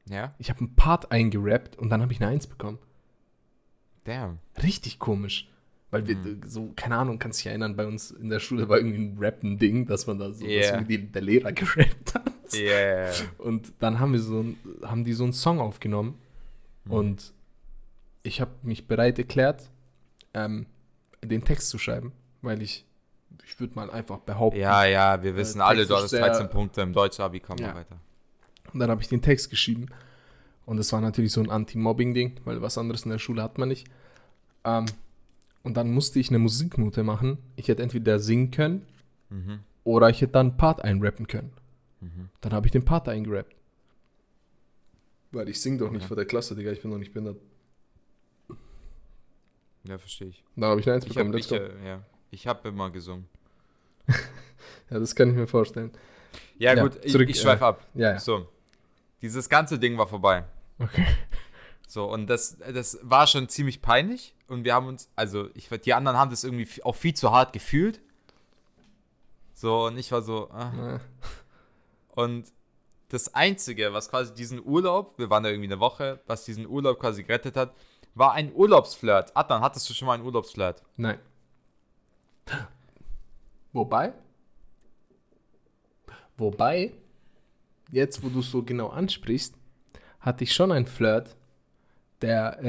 Ja? Ich habe einen Part eingerappt und dann habe ich eine Eins bekommen. Damn. Richtig komisch. Weil wir Mhm. so, keine Ahnung, kannst dich erinnern, bei uns in der Schule war irgendwie ein Rappen-Ding, dass man da so, Yeah. irgendwie der Lehrer *laughs* gerappt hat. Yeah. Und dann haben wir so haben die so einen Song aufgenommen Mhm. und ich habe mich bereit erklärt, ähm, den Text zu schreiben, weil ich, ich würde mal einfach behaupten. Ja, ja, wir wissen Äh, alle, du hattest sehr- 13 Punkte im Deutsch-Abi, komm Ja. weiter. Und dann habe ich den Text geschrieben. Und das war natürlich so ein Anti-Mobbing-Ding, weil was anderes in der Schule hat man nicht. Ähm, und dann musste ich eine Musiknote machen. Ich hätte entweder singen können Mhm. oder ich hätte dann einen Part einrappen können. Mhm. Dann habe ich den Part eingerappt. Weil ich singe doch nicht vor der Klasse, Digga, ich bin doch nicht behindert. Ja, verstehe ich. Dann habe ich eine Eins Ich bekommen, habe ich, go. äh, ja. ich hab immer gesungen. *laughs* Ja, das kann ich mir vorstellen. Ja, Ja, gut, ich, zurück, ich schweife äh, ab. Ja, ja. So. Dieses ganze Ding war vorbei. Okay. So, und das, das war schon ziemlich peinlich. Und wir haben uns, also, ich, die anderen haben das irgendwie auch viel zu hart gefühlt. So, und ich war so, ah. Äh, Und das Einzige, was quasi diesen Urlaub, wir waren da irgendwie eine Woche, was diesen Urlaub quasi gerettet hat, war ein Urlaubsflirt. Adnan, hattest du schon mal einen Urlaubsflirt? Nein. Wobei, wobei, jetzt wo du es so genau ansprichst, hatte ich schon einen Flirt, der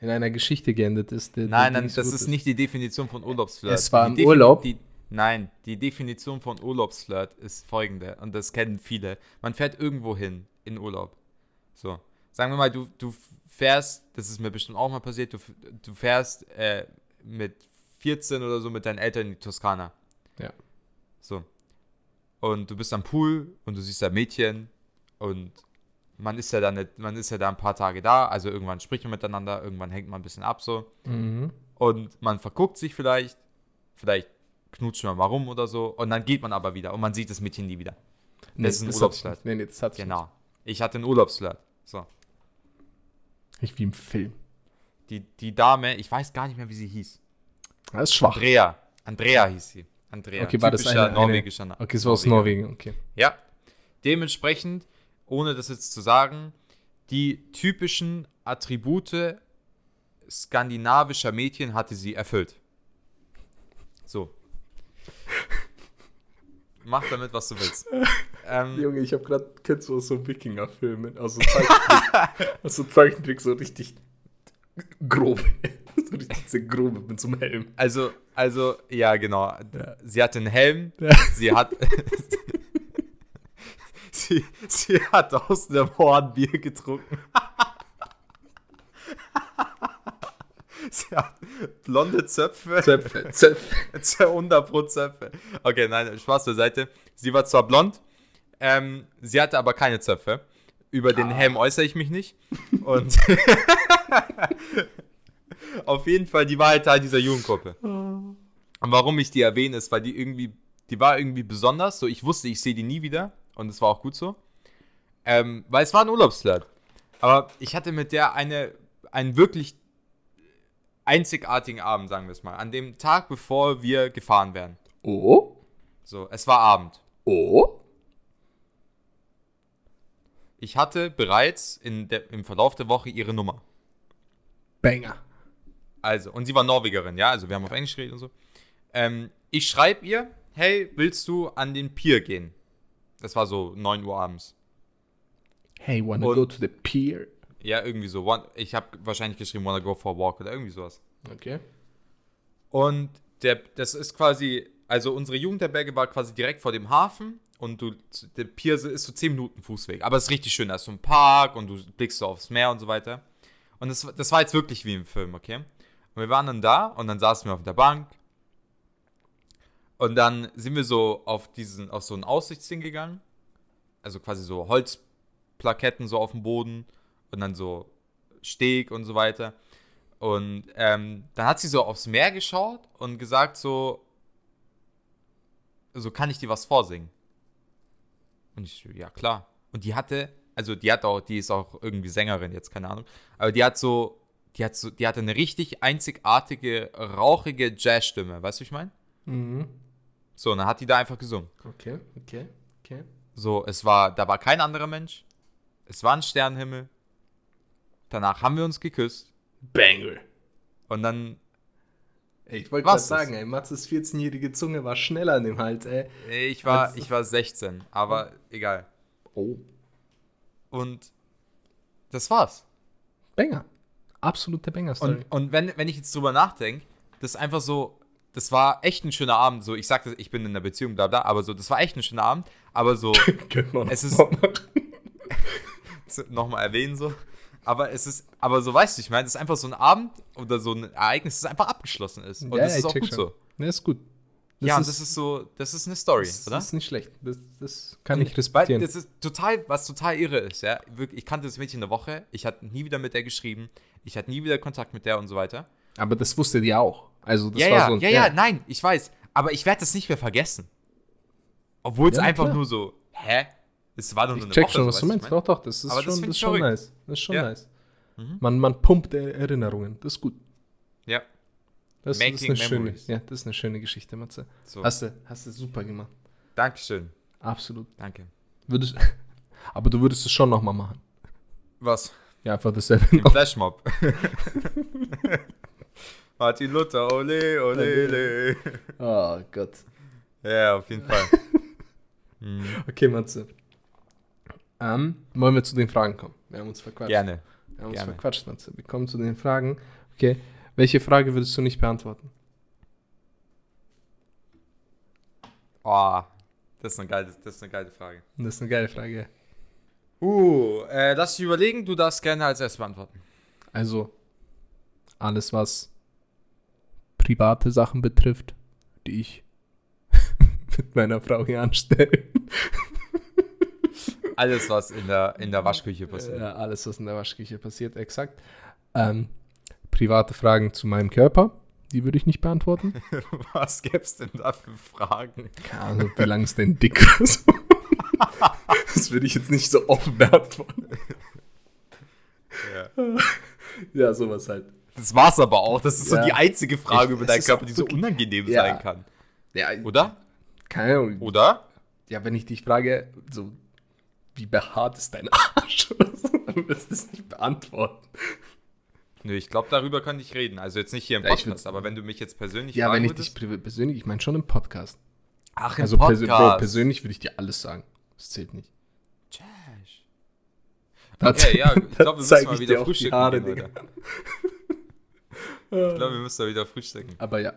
äh, in einer Geschichte geendet ist. Der, Nein, der nein, das ist nicht die Definition von Urlaubsflirt. Es war Die im Defini- Urlaub. Die, nein, die Definition von Urlaubsflirt ist folgende, und das kennen viele. Man fährt irgendwo hin in Urlaub. So, sagen wir mal, du, du fährst, das ist mir bestimmt auch mal passiert, du, du fährst äh, mit 14 oder so mit deinen Eltern in die Toskana. Ja. So. Und du bist am Pool und du siehst da Mädchen und man ist ja dann nicht, man ist ja da ein paar Tage da, also irgendwann spricht man miteinander, irgendwann hängt man ein bisschen ab so Mhm. und man verguckt sich vielleicht, vielleicht knutscht man mal rum oder so und dann geht man aber wieder und man sieht das Mädchen nie wieder. Nee, ist ein Urlaubsflirt. Nee, nee, das ich Genau. Ich hatte einen Urlaubsflirt. So. nicht. Wie im Film. Die, die Dame, ich weiß gar nicht mehr, wie sie hieß. Das ist schwach. Andrea. Andrea hieß sie. Andrea. Okay, war das eine- eine- norwegischer Na- Okay, es war aus. Norwegen, okay. Ja. Dementsprechend, ohne das jetzt zu sagen, die typischen Attribute skandinavischer Mädchen hatte sie erfüllt. So. Mach damit, was du willst. Ähm, Junge, ich habe gerade, kennst du aus so Wikinger-Filmen, aus so Zeichentrick, *laughs* aus so Zeichentrick so richtig grobe. *laughs* so diese grobe mit so einem Helm. Also, also, ja, genau. Ja. Sie hat einen Helm. Ja. Sie hat. *laughs* sie, sie hat aus einem Horn Bier getrunken. sie hat blonde Zöpfe. Zöpfe, Zöpfe. 100 Pro Zöpfe. Okay, nein, Spaß beiseite. Sie war zwar blond, ähm, sie hatte aber keine Zöpfe. Über den Helm äußere ich mich nicht. Und *laughs* auf jeden Fall, die war halt Teil dieser Jugendgruppe. Und warum ich die erwähne, ist, weil die irgendwie, die war irgendwie besonders. So, ich wusste, ich sehe die nie wieder. Und es war auch gut so. Ähm, weil es war ein Urlaubsflirt. Aber ich hatte mit der eine, einen wirklich einzigartigen Abend, sagen wir es mal. An dem Tag, bevor wir gefahren wären. Oh, So, es war Abend. oh. Ich hatte bereits in der, im Verlauf der Woche ihre Nummer. Banger. Also, und sie war Norwegerin, ja, also wir haben auf Englisch geredet und so. Ähm, ich schreibe ihr, hey, willst du an den Pier gehen? Das war so 9 Uhr abends. Hey, wanna Und- go to the pier? Ja, irgendwie so. One, ich habe wahrscheinlich geschrieben, wanna go for a walk oder irgendwie sowas. Okay. Und der, das ist quasi, also unsere Jugendherberge war quasi direkt vor dem Hafen und du, der Pier ist so 10 Minuten Fußweg. Aber es ist richtig schön, da ist so ein Park und du blickst so aufs Meer und so weiter. Und das, das war jetzt wirklich wie im Film, okay? Und wir waren dann da und dann saßen wir auf der Bank. Und dann sind wir so auf diesen, auf so ein Aussichtsding gegangen. Also quasi so Holzplaketten so auf dem Boden und dann so Steg und so weiter. Und ähm, dann hat sie so aufs Meer geschaut und gesagt so, so kann ich dir was vorsingen? Und ich, ja klar. Und die hatte, also die hat auch, die ist auch irgendwie Sängerin jetzt, keine Ahnung. Aber die hat so, die hat so, die hatte eine richtig einzigartige, rauchige Jazzstimme, weißt du, ich meine? Mhm. So, und dann hat die da einfach gesungen. Okay, okay, okay. So, es war, da war kein anderer Mensch. Es war ein Sternenhimmel. Danach haben wir uns geküsst. Banger. Und dann, Ey, ich wollte Was sagen, ey, Matzes 14-jährige Zunge war schneller an dem Hals, ey. ich war, Als- ich war 16, aber egal. Oh. Und das war's. Banger. Absolute Banger-Story. Und, und wenn, wenn ich jetzt drüber nachdenke, das ist einfach so, das war echt ein schöner Abend. So, ich sagte, ich bin in einer Beziehung, bla bla, aber so, das war echt ein schöner Abend. Aber so, *laughs* es ist- *laughs* nochmal erwähnen so. Aber es ist, aber so weißt du, ich meine, es ist einfach so ein Abend oder so ein Ereignis, das einfach abgeschlossen ist. Und Ja, das ist ich auch gut schon. so. Ne, ist gut. ja, und das ist so, das ist eine Story, das oder? ist nicht schlecht. Das, das kann ich Weil respektieren. das ist total, was total irre ist, ja. Ich kannte das Mädchen eine Woche, ich hatte nie wieder mit der geschrieben, ich hatte nie wieder Kontakt mit der und so weiter. Aber das wusste die auch. Also das ja, war ja, so ein, ja, ja, nein, ich weiß. Aber ich werde das nicht mehr vergessen. Obwohl es Ja, einfach klar. nur so, hä? Es war doch nur Ich eine check Woche. schon, so, was du meinst. ich mein? Doch, doch, das ist Aber das schon, das ist schon verrückt. nice. Das ist schon Ja. nice. Mhm. Man, man pumpt Er- Erinnerungen. Das ist gut. Ja, Das, das ist Making eine schöne, ja, das ist eine schöne Geschichte, Matze. so. Hast du, hast du super gemacht. Dankeschön. Absolut. Danke. Würdest, *laughs* aber du würdest es schon nochmal machen. Was? Ja, einfach dasselbe Im. Flashmob. *laughs* Martin Luther, ole, ole, ole. Oh Gott. Ja, auf jeden Fall. *laughs* Mhm. Okay, Matze. Ähm, wollen wir zu den Fragen kommen? Wir haben uns verquatscht. Gerne. Wir haben uns gerne. verquatscht, Matze. Wir kommen zu den Fragen. Okay. Welche Frage würdest du nicht beantworten? Oh, das ist eine geile, das ist eine geile Frage. Das ist eine geile Frage. Uh, äh, lass dich überlegen, du darfst gerne als erstes beantworten. Also, alles, was private Sachen betrifft, die ich *laughs* mit meiner Frau hier anstelle. Alles, was in der, in der Waschküche passiert. Ja, alles, was in der Waschküche passiert, exakt. Ähm, private Fragen zu meinem Körper, die würde ich nicht beantworten. *laughs* Was gäb's denn da für Fragen? Keine Ahnung, wie lang ist denn dick? *laughs* Das würde ich jetzt nicht so offen beantworten. Ja. Ja, sowas halt. Das war's aber auch. Das ist Ja. so die einzige Frage Ich- über es deinen Körper, die so unangenehm Ja. sein kann. Ja, Oder? keine Ahnung. Oder? Ja, wenn ich dich frage, so, wie behaart ist dein *laughs* Arsch oder so, dann wirst du das nicht beantworten. Nö, ich glaube, darüber kann ich reden. Also jetzt nicht hier im Ja, Podcast, würd's- aber wenn du mich jetzt persönlich Ja, wenn ich würdest- dich persönlich, ich meine schon im Podcast. Ach, im Also persö Bro, Podcast. persönlich würde ich dir alles sagen. Das zählt nicht. Trash. Okay, ja, *laughs* ich glaube, wir müssen mal wieder frühstücken Haare, gehen. Ich glaube, wir müssen da wieder frühstücken. Aber ja,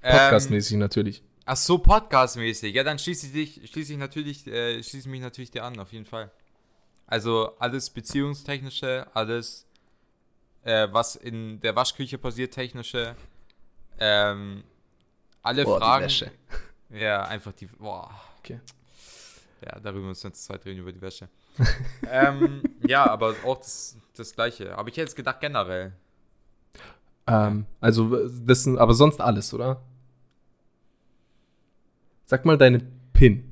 Ähm, podcastmäßig natürlich. ach so, podcastmäßig. Ja, dann schließe ich dich, schließe ich natürlich, äh, schließe ich mich natürlich dir an, auf jeden Fall. Also alles beziehungstechnische, alles, äh, was in der Waschküche passiert, technische, ähm, alle Boah, die Fragen. Wäsche. *laughs* Ja, einfach die. Boah. Okay. Ja, darüber müssen wir jetzt Zeit reden, über die Wäsche. *laughs* ähm, ja, aber auch das, das Gleiche. Aber ich hätte jetzt gedacht, generell. Ähm, also, das sind aber sonst alles, oder? Sag mal deine PIN.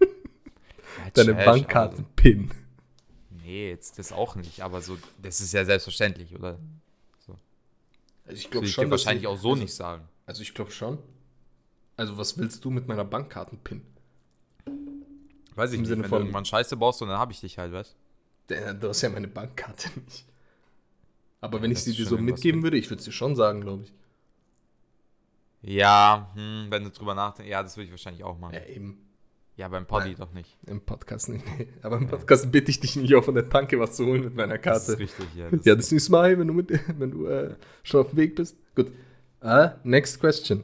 Ja, Deine Bankkarten-PIN. aber- Nee, jetzt das auch nicht. Aber so, das ist ja selbstverständlich, oder? Also ich Würde ich dir wahrscheinlich dass auch so also, nicht sagen. Also ich glaube schon. Also was willst du mit meiner Bankkarten-PIN? Weiß ich im nicht. Sinne wenn von- du irgendwann Scheiße baust, dann habe ich dich halt, weißt Der- Du hast ja meine Bankkarte nicht. Aber wenn ich das sie dir so mitgeben mit- würde, ich würde es dir schon sagen, glaube ich. Ja, hm, wenn du drüber nachdenkst. Ja, das würde ich wahrscheinlich auch machen. Ja, eben. Ja, beim Poddy doch nicht. Im Podcast nicht. Nee. Aber im Podcast bitte ich dich nicht auch von der Tanke was zu holen mit meiner Das ist Karte. richtig, ja. Ja, das nächste Mal, wenn du, mit, *laughs* wenn du äh, schon auf dem Weg bist. Gut. Uh, next question.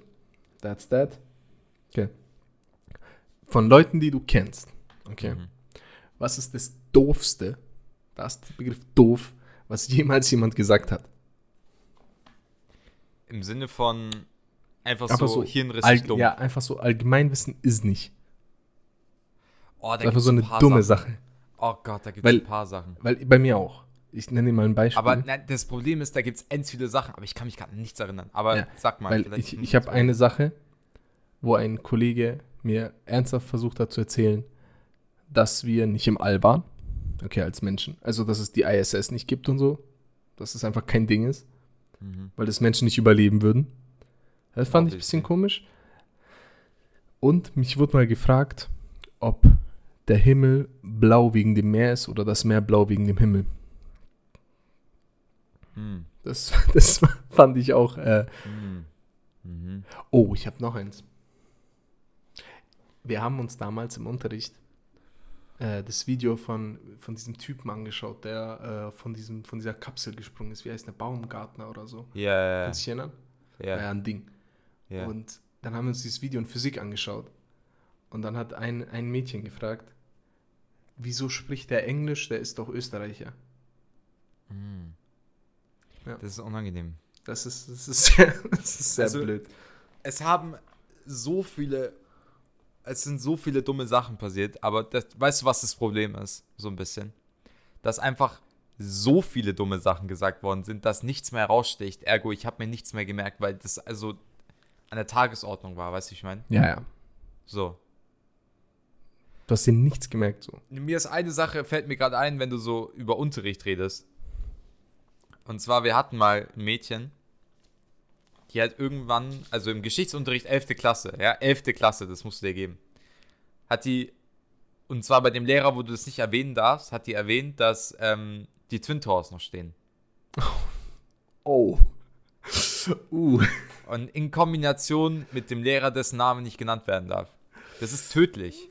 That's that. Okay. Von Leuten, die du kennst. Okay. Mhm. Was ist das Doofste, das ist der Begriff doof, was jemals jemand gesagt hat? Im Sinne von einfach Aber so, so hirnrissig dumm. Ja, einfach so Allgemeinwissen ist nicht. oh, da ist einfach so eine ein paar dumme Sachen. Sache. Oh Gott, da gibt es ein paar Sachen. Weil bei mir auch. Ich nenne dir mal ein Beispiel. Aber nein, das Problem ist, da gibt es end viele Sachen, aber ich kann mich gerade nichts erinnern. Aber Ja, sag mal. Weil ich, ich habe eine Sache, wo ein Kollege mir ernsthaft versucht hat zu erzählen, dass wir nicht im All waren. Okay, als Menschen. Also, dass es die ISS nicht gibt und so. Dass es einfach kein Ding ist, Mhm. weil das Menschen nicht überleben würden. Das fand ich ein bisschen komisch. Und mich wurde mal gefragt, ob der Himmel blau wegen dem Meer ist oder das Meer blau wegen dem Himmel. Mhm. Das, *laughs* das fand ich auch äh, Mhm. Mhm. Oh, ich habe noch eins. Wir haben uns damals im Unterricht äh, das Video von, von diesem Typen angeschaut, der äh, von, diesem, von dieser Kapsel gesprungen ist. Wie heißt der? Baumgartner oder so. Ja, ja, Kannst du dich erinnern? ja. Ja, ein Ding. ja. Und dann haben wir uns dieses Video in Physik angeschaut. Und dann hat ein, ein Mädchen gefragt, wieso spricht der Englisch? Der ist doch Österreicher. Mhm. Ja. Das ist unangenehm. Das ist, das ist *laughs* sehr, das ist sehr Also- blöd. Es haben so viele, es sind so viele dumme Sachen passiert, aber das, weißt du, was das Problem ist? So ein bisschen. Dass einfach so viele dumme Sachen gesagt worden sind, dass nichts mehr raussticht. Ergo, ich habe mir nichts mehr gemerkt, weil das also an der Tagesordnung war, weißt du, wie ich meine? Ja, ja. So. Du hast dir nichts gemerkt so. Mir ist eine Sache, fällt mir gerade ein, wenn du so über Unterricht redest. Und zwar, wir hatten mal ein Mädchen, die hat irgendwann, also im Geschichtsunterricht 11. Klasse, ja, 11. Klasse, das musst du dir geben, hat die, und zwar bei dem Lehrer, wo du das nicht erwähnen darfst, hat die erwähnt, dass ähm, die Twin Towers noch stehen. *laughs* Oh. *laughs* Uh. Und in Kombination mit dem Lehrer, dessen Name nicht genannt werden darf. Das ist tödlich.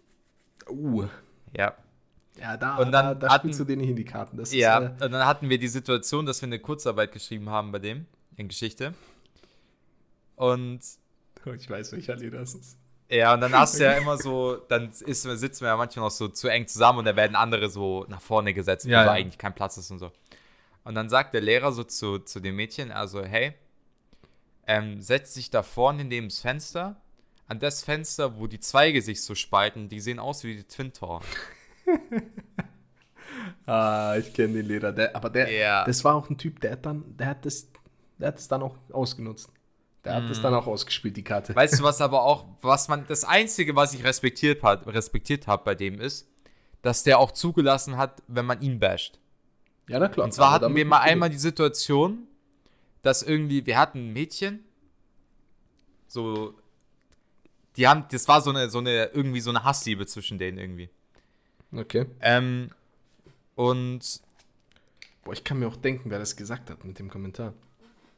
Uh. Ja. Ja, da, Und dann da, da hatten- du nicht in die Karten. Das Ja, Ist, und dann hatten wir die Situation, dass wir eine Kurzarbeit geschrieben haben bei dem, in Geschichte. Und äh, ich weiß, welcher Lehrer das ist. ja, und dann hast du ja immer so, dann ist, sitzen wir ja manchmal noch so zu eng zusammen und da werden andere so nach vorne gesetzt, wo Ja, so ja. eigentlich kein Platz ist und so. Und dann sagt der Lehrer so zu, zu dem Mädchen, also, hey, ähm, setz dich da vorne neben das Fenster, an das Fenster, wo die Zweige sich so spalten, die sehen aus wie die Twin Tower. *laughs* Ah, ich kenne den Lehrer. Der, aber der, Ja. das war auch ein Typ, der hat dann, der hat das, der hat es dann auch ausgenutzt. Der hat das dann auch ausgespielt, die Karte. Weißt du, was aber auch, was man, das Einzige, was ich respektiert hat, respektiert habe bei dem ist, dass der auch zugelassen hat, wenn man ihn basht. ja, na klar. Und zwar hatten wir mal einmal die Situation, dass irgendwie, wir hatten ein Mädchen, so, die haben, das war so eine, so eine, irgendwie so eine Hassliebe zwischen denen irgendwie. Okay. Ähm, und Boah, ich kann mir auch denken, wer das gesagt hat mit dem Kommentar.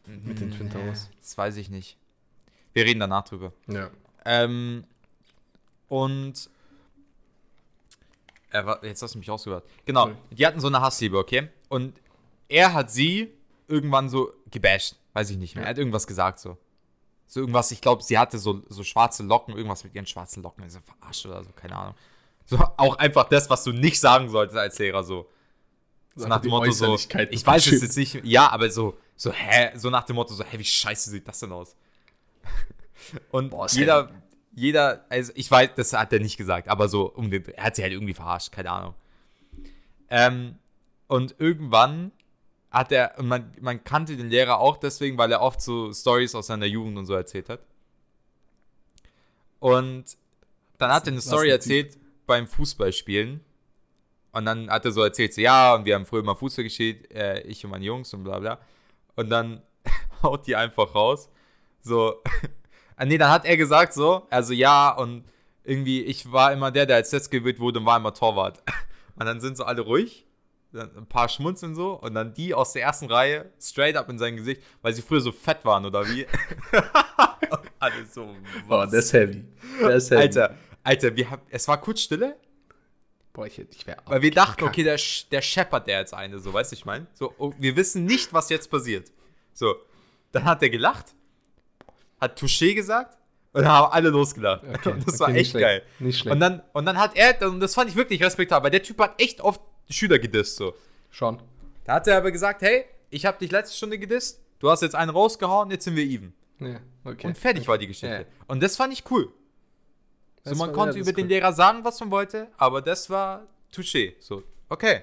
Mit den Twin Towers. das weiß ich nicht. Wir reden danach drüber. Ja. Ähm, und äh, jetzt hast du mich ausgehört. Genau, Sorry. die hatten so eine Hassliebe, okay? Und er hat sie irgendwann so gebasht. Weiß ich nicht mehr. Ja. Er hat irgendwas gesagt so. So irgendwas, ich glaube, sie hatte so, so schwarze Locken, irgendwas mit ihren schwarzen Locken. Er verarscht oder so, keine Ahnung. So, auch einfach das, was du nicht sagen solltest als Lehrer, so. So nach dem Motto so, ich weiß es jetzt nicht, ja, aber so, so, hä, so nach dem Motto so, hä, wie scheiße sieht das denn aus? *laughs* Und Boah, jeder, jeder, also ich weiß, das hat er nicht gesagt, aber so, um den, er hat sie halt irgendwie verarscht, keine Ahnung. Ähm, und irgendwann hat er, und man, man kannte den Lehrer auch deswegen, weil er oft so Stories aus seiner Jugend und so erzählt hat. Und dann hat er eine Story erzählt beim Fußballspielen. Und dann hat er so erzählt, so, ja, und wir haben früher mal Fußball gespielt, äh, ich und meine Jungs und bla bla. Und dann *laughs* haut die einfach raus. So, *laughs* ah, nee, dann hat er gesagt so, also ja, und irgendwie, ich war immer der, der als letztes gewählt wurde und war immer Torwart. *laughs* Und dann sind so alle ruhig, dann ein paar schmunzeln so, und dann die aus der ersten Reihe straight up in sein Gesicht, weil sie früher so fett waren oder wie. Und alle so, Boah, das ist heavy. Das ist heavy. Alter, Alter, wir haben, es war kurz Stille, Boah, ich, ich wäre weil wir dachten, okay, der, der scheppert der jetzt eine, so, weißt du, ich meine? So, oh, wir wissen nicht, was jetzt passiert. So, dann hat er gelacht, hat Touché gesagt und dann haben alle losgelacht. Okay, *laughs* das okay, war echt schlecht, geil. nicht schlecht. Und dann, und dann hat er, und das fand ich wirklich respektabel, weil der Typ hat echt oft Schüler gedisst, so. Schon. Da hat er aber gesagt, hey, ich habe dich letzte Stunde gedisst, du hast jetzt einen rausgehauen, jetzt sind wir even. Ja, okay. Und fertig war die Geschichte. Ja. Und das fand ich cool. So, man konnte über den. Lehrer sagen, was man wollte, aber das war Touché. So, okay.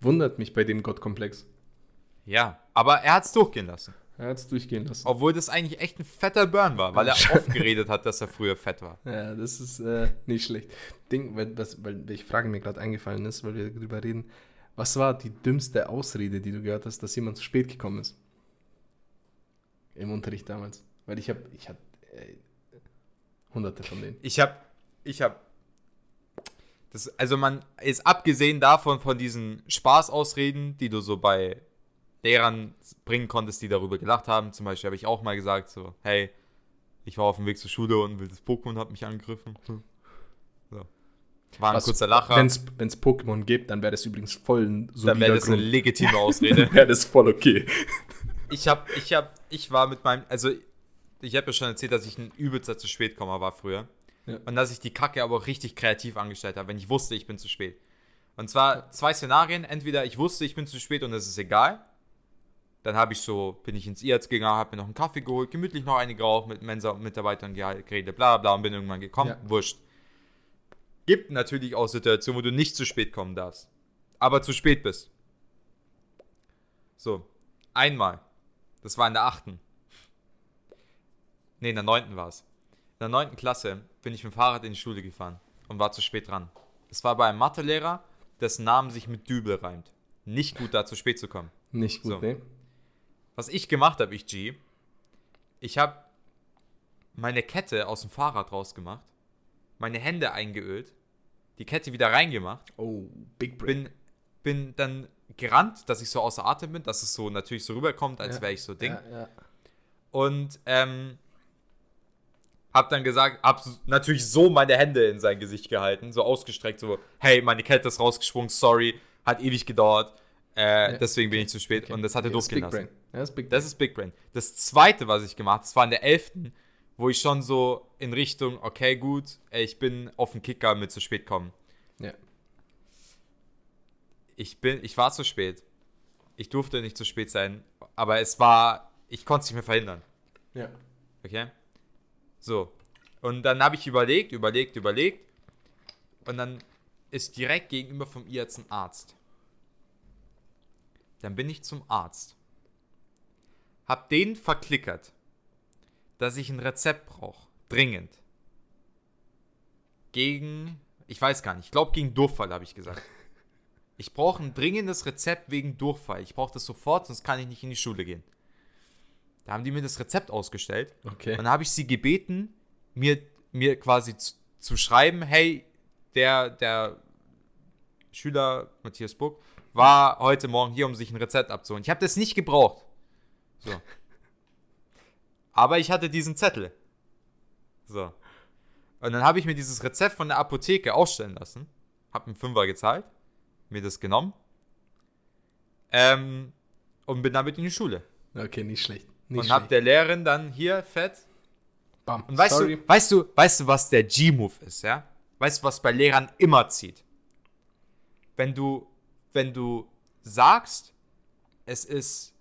Wundert mich bei dem Gottkomplex. Ja, aber er hat es durchgehen lassen. Er hat es durchgehen lassen. Obwohl das eigentlich echt ein fetter Burn war, weil er *laughs* oft geredet hat, dass er früher fett war. Ja, das ist äh, nicht schlecht. Ding, weil, was, weil welche Frage mir gerade eingefallen ist, weil wir darüber reden. Was war die dümmste Ausrede, die du gehört hast, dass jemand zu spät gekommen ist? Im Unterricht damals. Weil ich habe, ich habe äh, hunderte von denen. Ich habe, ich habe, also man ist abgesehen davon, von diesen Spaßausreden, die du so bei Lehrern bringen konntest, die darüber gelacht haben. Zum Beispiel habe ich auch mal gesagt so, hey, ich war auf dem Weg zur Schule und ein wildes Pokémon hat mich angegriffen. So. War ein Was- kurzer Lacher. Wenn es Pokémon gibt, dann wäre das übrigens voll ein Dann wäre das eine Grund. legitime *laughs* Ausrede. wäre das voll okay. ich habe, ich habe, ich war mit meinem, also ich habe ja schon erzählt, dass ich ein übelster zu spät Komma war früher. Ja. Und dass ich die Kacke aber auch richtig kreativ angestellt habe, wenn ich wusste, ich bin zu spät. Und zwar zwei Szenarien. Entweder ich wusste, ich bin zu spät und es ist egal. Dann habe ich so, bin ich ins IAZ gegangen, habe mir noch einen Kaffee geholt, gemütlich noch eine geraucht, mit Mensa-Mitarbeitern geredet, bla bla und bin irgendwann gekommen. Ja. Wurscht. Gibt natürlich auch Situationen, wo du nicht zu spät kommen darfst. Aber zu spät bist. So. Einmal. Das war in der achten. Ne, in der neunten war es. In der neunten Klasse bin ich mit dem Fahrrad in die Schule gefahren und war zu spät dran. Es war bei einem Mathelehrer, dessen Name sich mit Dübel reimt. Nicht gut, da zu spät zu kommen. Nicht gut, So. ne? Was ich gemacht habe, ich G, ich habe meine Kette aus dem Fahrrad rausgemacht, meine Hände eingeölt, die Kette wieder reingemacht, Oh, Big Brain. bin, bin dann gerannt, dass ich so außer Atem bin, dass es so natürlich so rüberkommt, als Ja. wäre ich so Ding. Ja, ja. Und ähm, hab dann gesagt, hab natürlich so meine Hände in sein Gesicht gehalten, so ausgestreckt, so, hey, meine Kette ist rausgesprungen, sorry, hat ewig gedauert, äh, Ja, deswegen bin ich zu spät Okay. und das hat er ist durchgehen Big lassen. Brain. Ja, ist Das ist Big Brain. Das zweite, was ich gemacht habe, das war in der 11., wo ich schon so in Richtung, okay, gut, ich bin auf den Kicker mit zu spät kommen. Ja. Ich bin, ich war zu spät. Ich durfte nicht zu spät sein, aber es war, ich konnte es nicht mehr verhindern. Ja. Okay? So. Und dann habe ich überlegt, überlegt, überlegt. Und dann ist direkt gegenüber vom IAZ ein Arzt. Dann bin ich zum Arzt. Hab den verklickert, dass ich ein Rezept brauche. Dringend. Gegen, ich weiß gar nicht, ich glaube gegen Durchfall, habe ich gesagt. Ich brauche ein dringendes Rezept wegen Durchfall. Ich brauche das sofort, sonst kann ich nicht in die Schule gehen. Da haben die mir das Rezept ausgestellt. Okay. Und dann habe ich sie gebeten, mir, mir quasi zu, zu schreiben, hey, der, der Schüler Matthias Buck war heute Morgen hier, um sich ein Rezept abzuholen. Ich habe das nicht gebraucht. So. *laughs* Aber ich hatte diesen Zettel. So. Und dann habe ich mir dieses Rezept von der Apotheke ausstellen lassen. Habe einen Fünfer gezahlt. Mir das genommen. Ähm, und bin damit in die Schule. Okay, nicht schlecht. Nicht und hab der Lehrerin dann hier fett. Bam. Und weißt Sorry. du, weißt du, weißt du, was der G-Move ist, ja? Weißt du, was bei Lehrern immer zieht? Wenn du, wenn du sagst, es ist,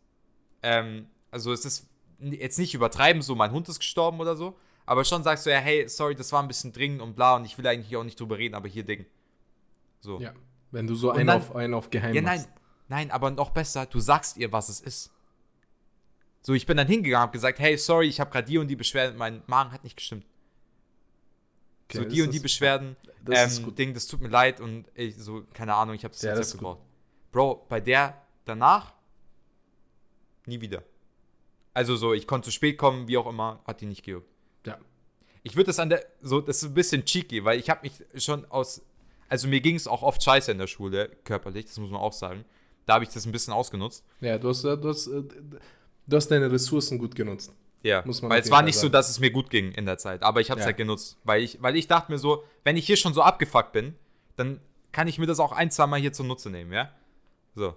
ähm, also es ist jetzt nicht übertreiben, so mein Hund ist gestorben oder so, aber schon sagst du ja, hey, sorry, das war ein bisschen dringend und bla und ich will eigentlich auch nicht drüber reden, aber hier Ding. So. Ja. Wenn du so Und einen dann- auf, einen auf geheim Ja, nein, machst. nein, aber noch besser, du sagst ihr, was es ist. So, ich bin dann hingegangen, hab gesagt, hey, sorry, ich habe gerade die und die Beschwerden, mein Magen hat nicht gestimmt. Okay, so das die und die ist- Beschwerden, das ist ähm. Ding, das tut mir leid und ich, so, keine Ahnung, ich habe das Ja, Rezept das gebraucht. Bro, bei der danach nie wieder. Also so, ich konnte zu spät kommen, wie auch immer, hat die nicht gejuckt. Ja. Ich würde das an der, so, das ist ein bisschen cheeky, weil ich habe mich schon aus, also mir ging es auch oft scheiße in der Schule, körperlich, das muss man auch sagen. Da habe ich das ein bisschen ausgenutzt. Ja, du hast, du, hast, äh, du hast deine Ressourcen gut genutzt. Ja, Muss man weil es war nicht so, sagen. dass es mir gut ging in der Zeit, aber ich habe es Ja. halt genutzt, weil ich, weil ich dachte mir so, wenn ich hier schon so abgefuckt bin, dann kann ich mir das auch ein, zwei Mal hier zunutze nehmen, ja? So.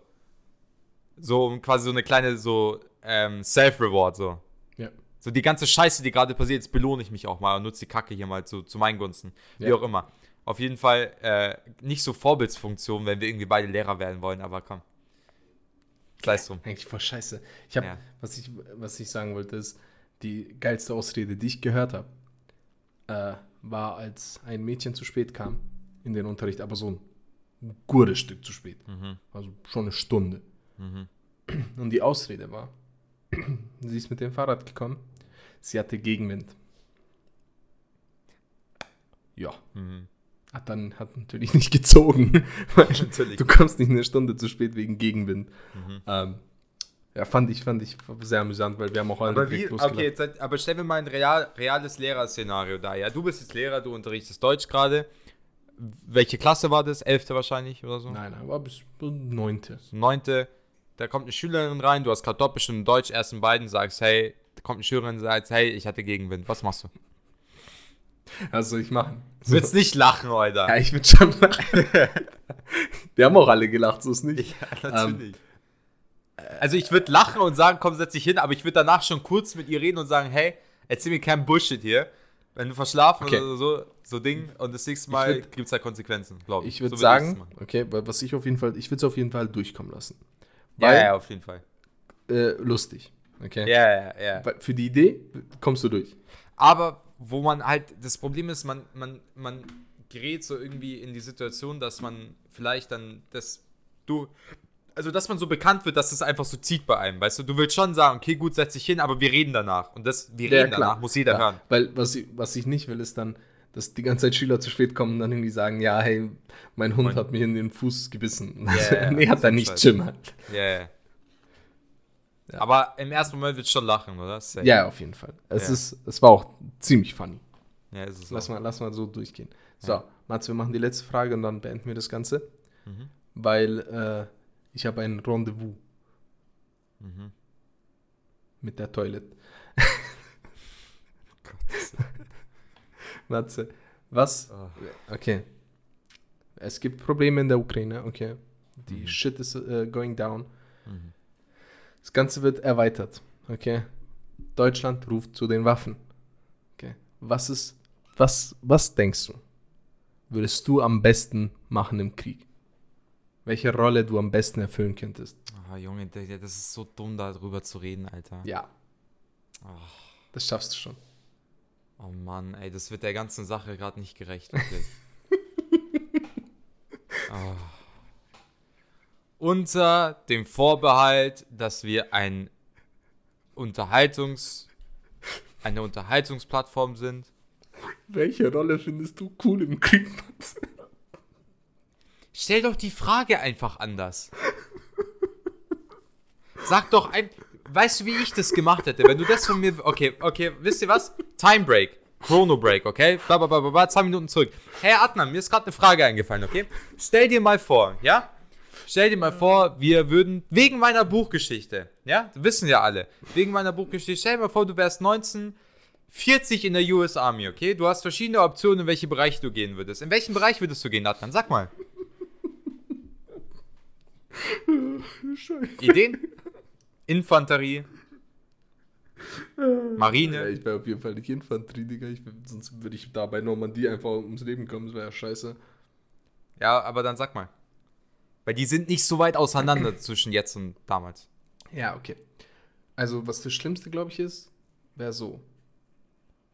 So, um quasi so eine kleine, so, ähm, Self-Reward, so. Ja. So die ganze Scheiße, die gerade passiert, jetzt belohne ich mich auch mal und nutze die Kacke hier mal zu, zu meinen Gunsten. Wie Ja. auch immer. Auf jeden Fall äh, nicht so Vorbildsfunktion, wenn wir irgendwie beide Lehrer werden wollen, aber komm. Es drum. Eigentlich voll scheiße. Ich habe, Ja. was, ich, was ich sagen wollte, ist, die geilste Ausrede, die ich gehört habe, äh, war, als ein Mädchen zu spät kam in den Unterricht, aber so ein gutes Stück zu spät. Mhm. Also schon eine Stunde. Und die Ausrede war, *clears throat* sie ist mit dem Fahrrad gekommen, sie hatte Gegenwind. Ja. Mhm. Hat dann hat natürlich nicht gezogen, *laughs* weil Natürlich. du kommst nicht eine Stunde zu spät wegen Gegenwind. Mhm. Ähm, ja, fand ich, fand ich sehr amüsant, weil wir haben auch alle Aber, wie, okay, jetzt, aber stell mir mal ein real, reales Lehrerszenario da. Ja, du bist jetzt Lehrer, du unterrichtest Deutsch gerade. Welche Klasse war das? Elfte wahrscheinlich oder so? Nein, nein, war bis neunte. Neunte. Da kommt eine Schülerin rein, du hast gerade Doppelstunde Deutsch, ersten beiden, sagst, hey, da kommt eine Schülerin, sagt, hey, ich hatte Gegenwind. Was machst du? Also ich machen. Du willst nicht lachen, Alter. Ja, ich würde schon lachen. *laughs* Die haben auch alle gelacht, so ist nicht. Ja, natürlich. also ich würde lachen und sagen, komm, setz dich hin, aber ich würde danach schon kurz mit ihr reden und sagen, hey, erzähl mir keinen Bullshit hier. Wenn du verschlafen Okay. oder so, so Ding und das nächste Mal gibt es da Konsequenzen, glaube ich. Ich würde So sagen, okay, wa- was ich auf jeden Fall, ich würde es auf jeden Fall durchkommen lassen. Ja, Weil, ja, auf jeden Fall. Äh, lustig. Okay. Ja, ja, ja. Weil Für die Idee kommst du durch. Aber wo man halt, das Problem ist, man, man, man gerät so irgendwie in die Situation, dass man vielleicht dann das, du, also dass man so bekannt wird, dass es einfach so zieht bei einem, weißt du? Du willst schon sagen, okay, gut, setz dich hin, aber wir reden danach. Und das, wir reden danach, muss jeder Ja, hören. Weil was ich, was ich nicht will, ist dann, dass die ganze Zeit Schüler zu spät kommen und dann irgendwie sagen, ja, hey, mein Hund Mein- hat mir in den Fuß gebissen. ja, *laughs* nee, hat er nicht. Jim. Ja, ja. Ja. Aber im ersten Moment wird schon lachen, oder? Safe. Ja, auf jeden Fall. Es, Ja. ist, es war auch ziemlich funny. Ja, ist es Lass auch. mal, lass mal so durchgehen. So, Ja. Mats, wir machen die letzte Frage und dann beenden wir das Ganze. Mhm. Weil äh, ich habe ein Rendezvous Mhm. mit der Toilette. *laughs* *laughs* Matze, was? Oh. Okay. Es gibt Probleme in der Ukraine, okay. Die Mhm. Shit is äh, going down. Mhm. Das Ganze wird erweitert, okay. Deutschland ruft zu den Waffen. Okay. Was ist, was, was denkst du, würdest du am besten machen im Krieg? Welche Rolle du am besten erfüllen könntest? Ah, Junge, das ist so dumm, darüber zu reden, Alter. Ja. Das schaffst du schon. Oh Mann, ey, das wird der ganzen Sache gerade nicht gerecht, *laughs* wirklich. oh. Unter dem Vorbehalt, dass wir ein Unterhaltungs eine Unterhaltungsplattform sind. Welche Rolle findest du cool im Krieg? Stell doch die Frage einfach anders. Sag doch ein. Weißt du, wie ich das gemacht hätte? Wenn du das von mir. Okay, okay, wisst ihr was? Time Break. Chrono Break, okay? Bla, bla, bla, bla, bla, zwei Minuten zurück. Hey Adnan, mir ist gerade eine Frage eingefallen, okay? Stell dir mal vor, ja? Stell dir mal vor, wir würden wegen meiner Buchgeschichte, ja? Das wissen ja alle. Wegen meiner Buchgeschichte. Stell dir mal vor, du wärst 1940 in der US Army, okay? Du hast verschiedene Optionen, in welche Bereiche du gehen würdest. In welchen Bereich würdest du gehen, Adnan? Sag mal. Ideen? Infanterie, Marine. Ja, ich wäre auf jeden Fall nicht Infanterie, Digga. Ich, sonst würde ich da bei Normandie einfach ums Leben kommen. Das wäre ja scheiße. Ja, aber dann sag mal. Weil die sind nicht so weit auseinander *clears throat* zwischen jetzt und damals. Ja, okay. Also, was das Schlimmste, glaube ich, ist, wäre so.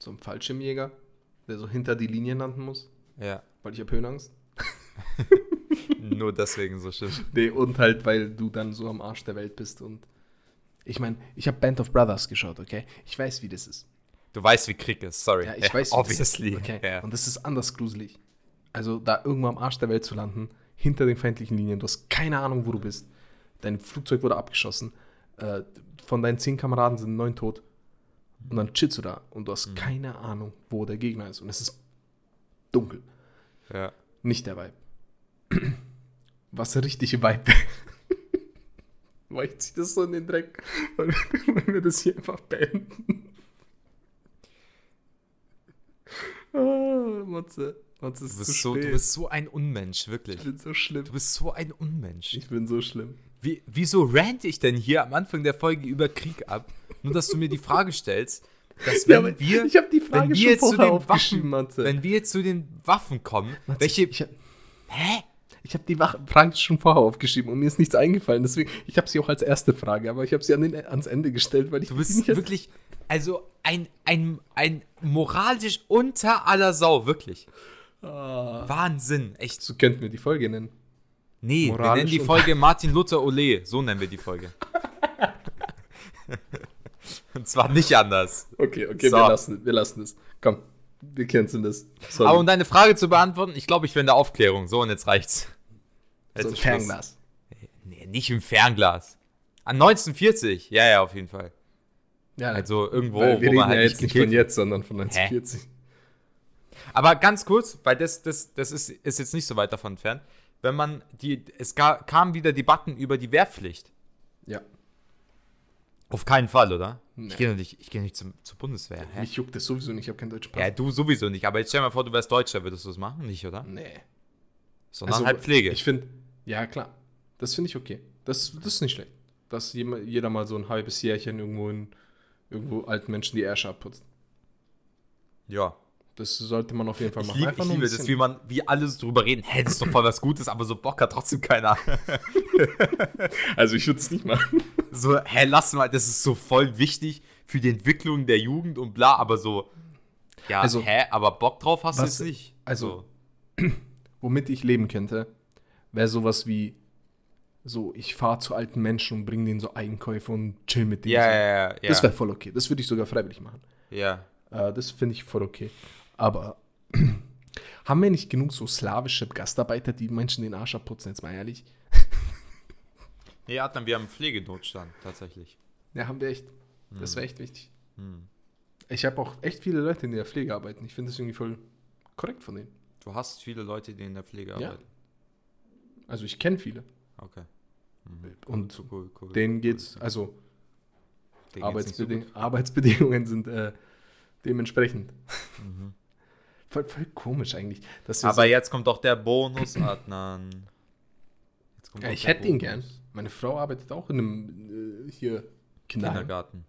So ein Fallschirmjäger, der so hinter die Linien landen muss, Ja. weil ich habe Höhenangst. *laughs* Nur deswegen so schlimm. Nee, und halt, weil du dann so am Arsch der Welt bist und. Ich meine, ich habe Band of Brothers geschaut, okay? Ich weiß, wie das ist. Du weißt, wie Krieg ist, sorry. Ja, ich weiß, wie das Obviously. ist. Okay. Ja. Und das ist anders gruselig. Also, da irgendwo am Arsch der Welt zu landen, hinter den feindlichen Linien, du hast keine Ahnung, wo du bist. Dein Flugzeug wurde abgeschossen. Äh, von deinen zehn Kameraden sind neun tot. Und dann chillst du da und du hast Mhm. keine Ahnung, wo der Gegner ist. Und es ist dunkel. ja. Nicht der Vibe. *clears throat* Was der richtige Vibe. *laughs* Weil ich zieh das so in den Dreck, *laughs* weil wir, das hier einfach beenden. *laughs* Ah, Matze. Matze ist Du, zu bist so, spät. du bist so ein Unmensch, wirklich. ich bin so schlimm. Du bist so ein Unmensch. Ich bin so schlimm. Wie, wieso rante ich denn hier am Anfang der Folge über Krieg ab? Nur, dass du mir die Frage stellst, dass wenn aber wir, ich habe die Frage wenn wir jetzt zu den Waffen, Matze. wenn wir jetzt zu den Waffen kommen, Matze, welche, Ich, hab- hä? ich habe die Frage schon vorher aufgeschrieben und mir ist nichts eingefallen. Deswegen, ich habe sie auch als erste Frage, aber ich habe sie an den, ans Ende gestellt, weil ich Du bist wirklich, also ein, ein, ein moralisch unter aller Sau, wirklich. Ah. Wahnsinn, echt. So könnten wir die Folge nennen. Nee, wir Moralisch nennen die Folge Martin Luther Ole, so nennen wir die Folge. *laughs* Und zwar nicht anders. Okay, okay, So. wir, lassen, wir lassen es. Komm, wir canceln das. Sorry. Aber um deine Frage zu beantworten, ich glaube, ich bin in der Aufklärung. So, und jetzt reicht's. Jetzt so Schluss. Fernglas. Nee, nicht im Fernglas. An 1940, ja, ja, auf jeden Fall. Ja, Also irgendwo, weil wir wo reden man halt ja nicht jetzt nicht gekillt von jetzt, sondern von 1940. Aber ganz kurz, weil das, das, das ist, ist jetzt nicht so weit davon entfernt. Wenn man die, es ga, kam wieder Debatten über die Wehrpflicht. Ja. Auf keinen Fall, oder? Nee. Ich gehe doch nicht, ich geh nicht zum, zur Bundeswehr. Hä? Mich juckt das sowieso nicht, ich habe keinen deutschen Pass. Ja, du sowieso nicht. Aber jetzt stell dir mal vor, du wärst Deutscher, würdest du das machen? Nicht, oder? Nee. Sondern halt Pflege. Ich finde, ja klar, das finde ich okay. Das, das ist nicht schlecht. Dass jeder, jeder mal so ein halbes Jährchen irgendwo in irgendwo alten Menschen die Ärsche abputzt. ja. Das sollte man auf jeden Fall Ich machen. ich nur ein liebe das, wie man, wie alles drüber reden. Hä, das ist doch voll was Gutes, aber so Bock hat trotzdem keiner. *laughs* Also ich würde es nicht machen. So, hä, lass mal, das ist so voll wichtig für die Entwicklung der Jugend und bla, aber so, ja, Also, hä, aber Bock drauf hast du was- jetzt nicht. also, *clears throat* Womit ich leben könnte, wäre sowas wie so, ich fahre zu alten Menschen und bringe denen so Einkäufe und chill mit denen. ja, so. ja, ja, ja. Das wäre voll okay. Das würde ich sogar freiwillig machen. ja. Äh, das finde ich voll okay. Aber *clears throat* haben wir nicht genug so slawische Gastarbeiter, die Menschen den Arsch abputzen, jetzt mal ehrlich? *laughs* Nee, Adnan, wir haben Pflegenotstand, tatsächlich. Ja, haben wir echt. Das wäre echt wichtig. Hm. Ich habe auch echt viele Leute in der Pflege arbeiten. Ich finde das irgendwie voll korrekt von denen. Du hast viele Leute, die in der Pflege Ja. arbeiten. Also ich kenne viele. Okay. Und Cool, cool. denen geht's, also Denen geht's so Arbeitsbeding. Arbeitsbedingungen sind äh, dementsprechend. Mhm. Voll, voll komisch eigentlich. Aber so, jetzt kommt doch der Bonus, *clears throat* Adnan. Ja, ich hätte ihn gern. Meine Frau arbeitet auch in einem äh, hier Kinderheim. Kindergarten.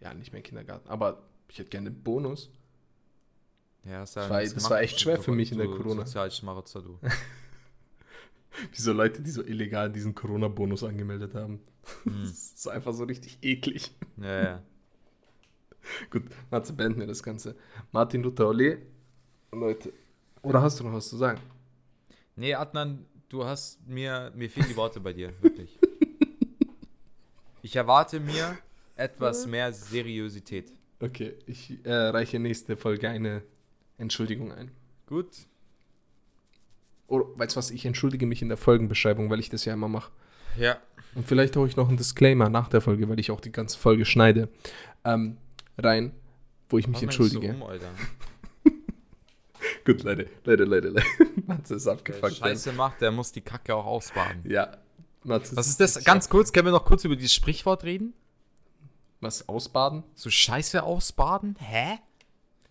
Ja, nicht mehr Kindergarten. Aber ich hätte gerne einen Bonus. Ja, Das ja war- das war echt schwer du- für mich in der Corona. Sozialschmarotzer, du. *laughs* Wie so Leute, die so illegal diesen Corona-Bonus angemeldet haben. Hm. *laughs* Das ist einfach so richtig eklig. Ja, ja. *laughs* Gut, Matze, beenden wir das Ganze. Martin Luther Ole. Leute. Oder hast du noch was zu sagen? Nee, Adnan, du hast mir, mir fehlen die Worte bei dir, wirklich. *laughs* Ich erwarte mir etwas mehr Seriosität. Okay, ich äh, reiche nächste Folge eine Entschuldigung ein. Gut. Oder weißt du was, ich entschuldige mich in der Folgenbeschreibung, weil ich das ja immer mache. Ja. Und vielleicht hole ich noch einen Disclaimer nach der Folge, weil ich auch die ganze Folge schneide, ähm, rein, wo ich mich Warum entschuldige. um, Alter? *laughs* Gut, Leute, Leute, Leute, Leute. *laughs* Matze ist Wer abgefuckt. Scheiße macht, der muss die Kacke auch ausbaden. Ja. Matze Was ist das? Ganz kurz, können wir noch kurz über dieses Sprichwort reden? Was, ausbaden? So Scheiße ausbaden? Hä?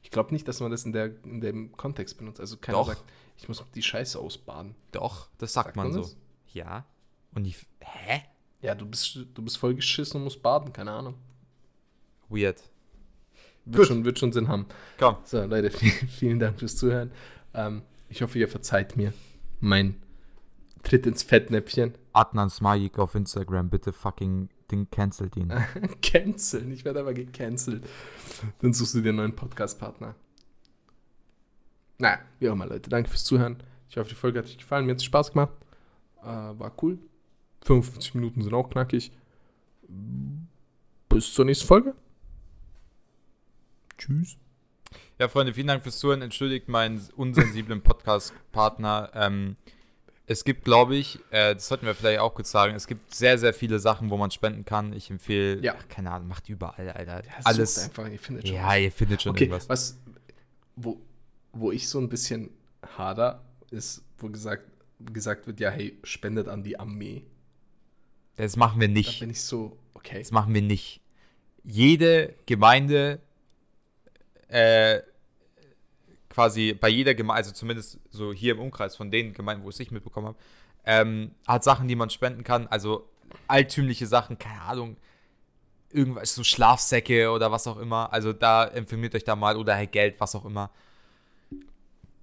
Ich glaube nicht, dass man das in, der, in dem Kontext benutzt. Also keiner Doch. sagt, ich muss die Scheiße ausbaden. Doch, das sagt, Sagt man, man so. Ja. Und die. Hä? Ja, du bist, du bist voll geschissen und musst baden, keine Ahnung. Weird. Wird Gut. schon, wird schon Sinn haben. Komm. So, Leute, *laughs* vielen, vielen Dank fürs Zuhören. Ähm, ich hoffe, ihr verzeiht mir mein Tritt ins Fettnäpfchen. Adnan Smajik auf Instagram, bitte fucking Ding cancelt ihn. *laughs* Canceln. Ich werde aber gecancelt. Dann suchst du dir einen neuen Podcast-Partner. Naja, wie auch immer, Leute. Danke fürs Zuhören. Ich hoffe, die Folge hat euch gefallen. Mir hat es Spaß gemacht. Äh, war cool. 55 Minuten sind auch knackig. Bis zur nächsten Folge. Tschüss. Ja, Freunde, vielen Dank fürs Zuhören. Entschuldigt meinen unsensiblen Podcast-Partner. Ähm, es gibt, glaube ich, äh, das sollten wir vielleicht auch kurz sagen, es gibt sehr, sehr viele Sachen, wo man spenden kann. Ich empfehle, Ja. ach, keine Ahnung, macht überall, Alter. Ja, Alles. einfach, ihr findet schon Ja, was. ihr findet schon Okay, irgendwas. was, wo, wo ich so ein bisschen hader, ist, wo gesagt, gesagt wird, ja, hey, spendet an die Armee. Das machen wir Da nicht. bin ich so, okay. Das machen wir nicht. Jede Gemeinde, äh, quasi bei jeder Gemeinde, also zumindest so hier im Umkreis von den Gemeinden, wo ich es nicht mitbekommen habe, ähm, hat Sachen, die man spenden kann. Also altümliche Sachen, keine Ahnung, irgendwas, so Schlafsäcke oder was auch immer. Also da informiert euch da mal oder halt Geld, was auch immer.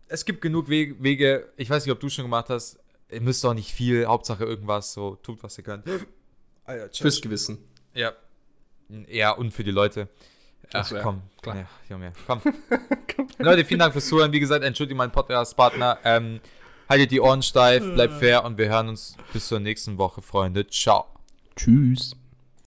Es gibt genug We- Wege. Ich weiß nicht, ob du schon gemacht hast. Ihr müsst auch nicht viel, Hauptsache irgendwas, so tut, was ihr könnt. Alter. Fürs Gewissen. Ja. Ja, und für die Leute. Ach, so, ja, komm. klar. Ja, Junge, komm. *laughs* *laughs* Leute, vielen Dank fürs Zuhören. Wie gesagt, entschuldigt meinen Podcast-Partner. Ähm, haltet die Ohren steif, bleibt fair und wir hören uns bis zur nächsten Woche, Freunde. Ciao. Tschüss.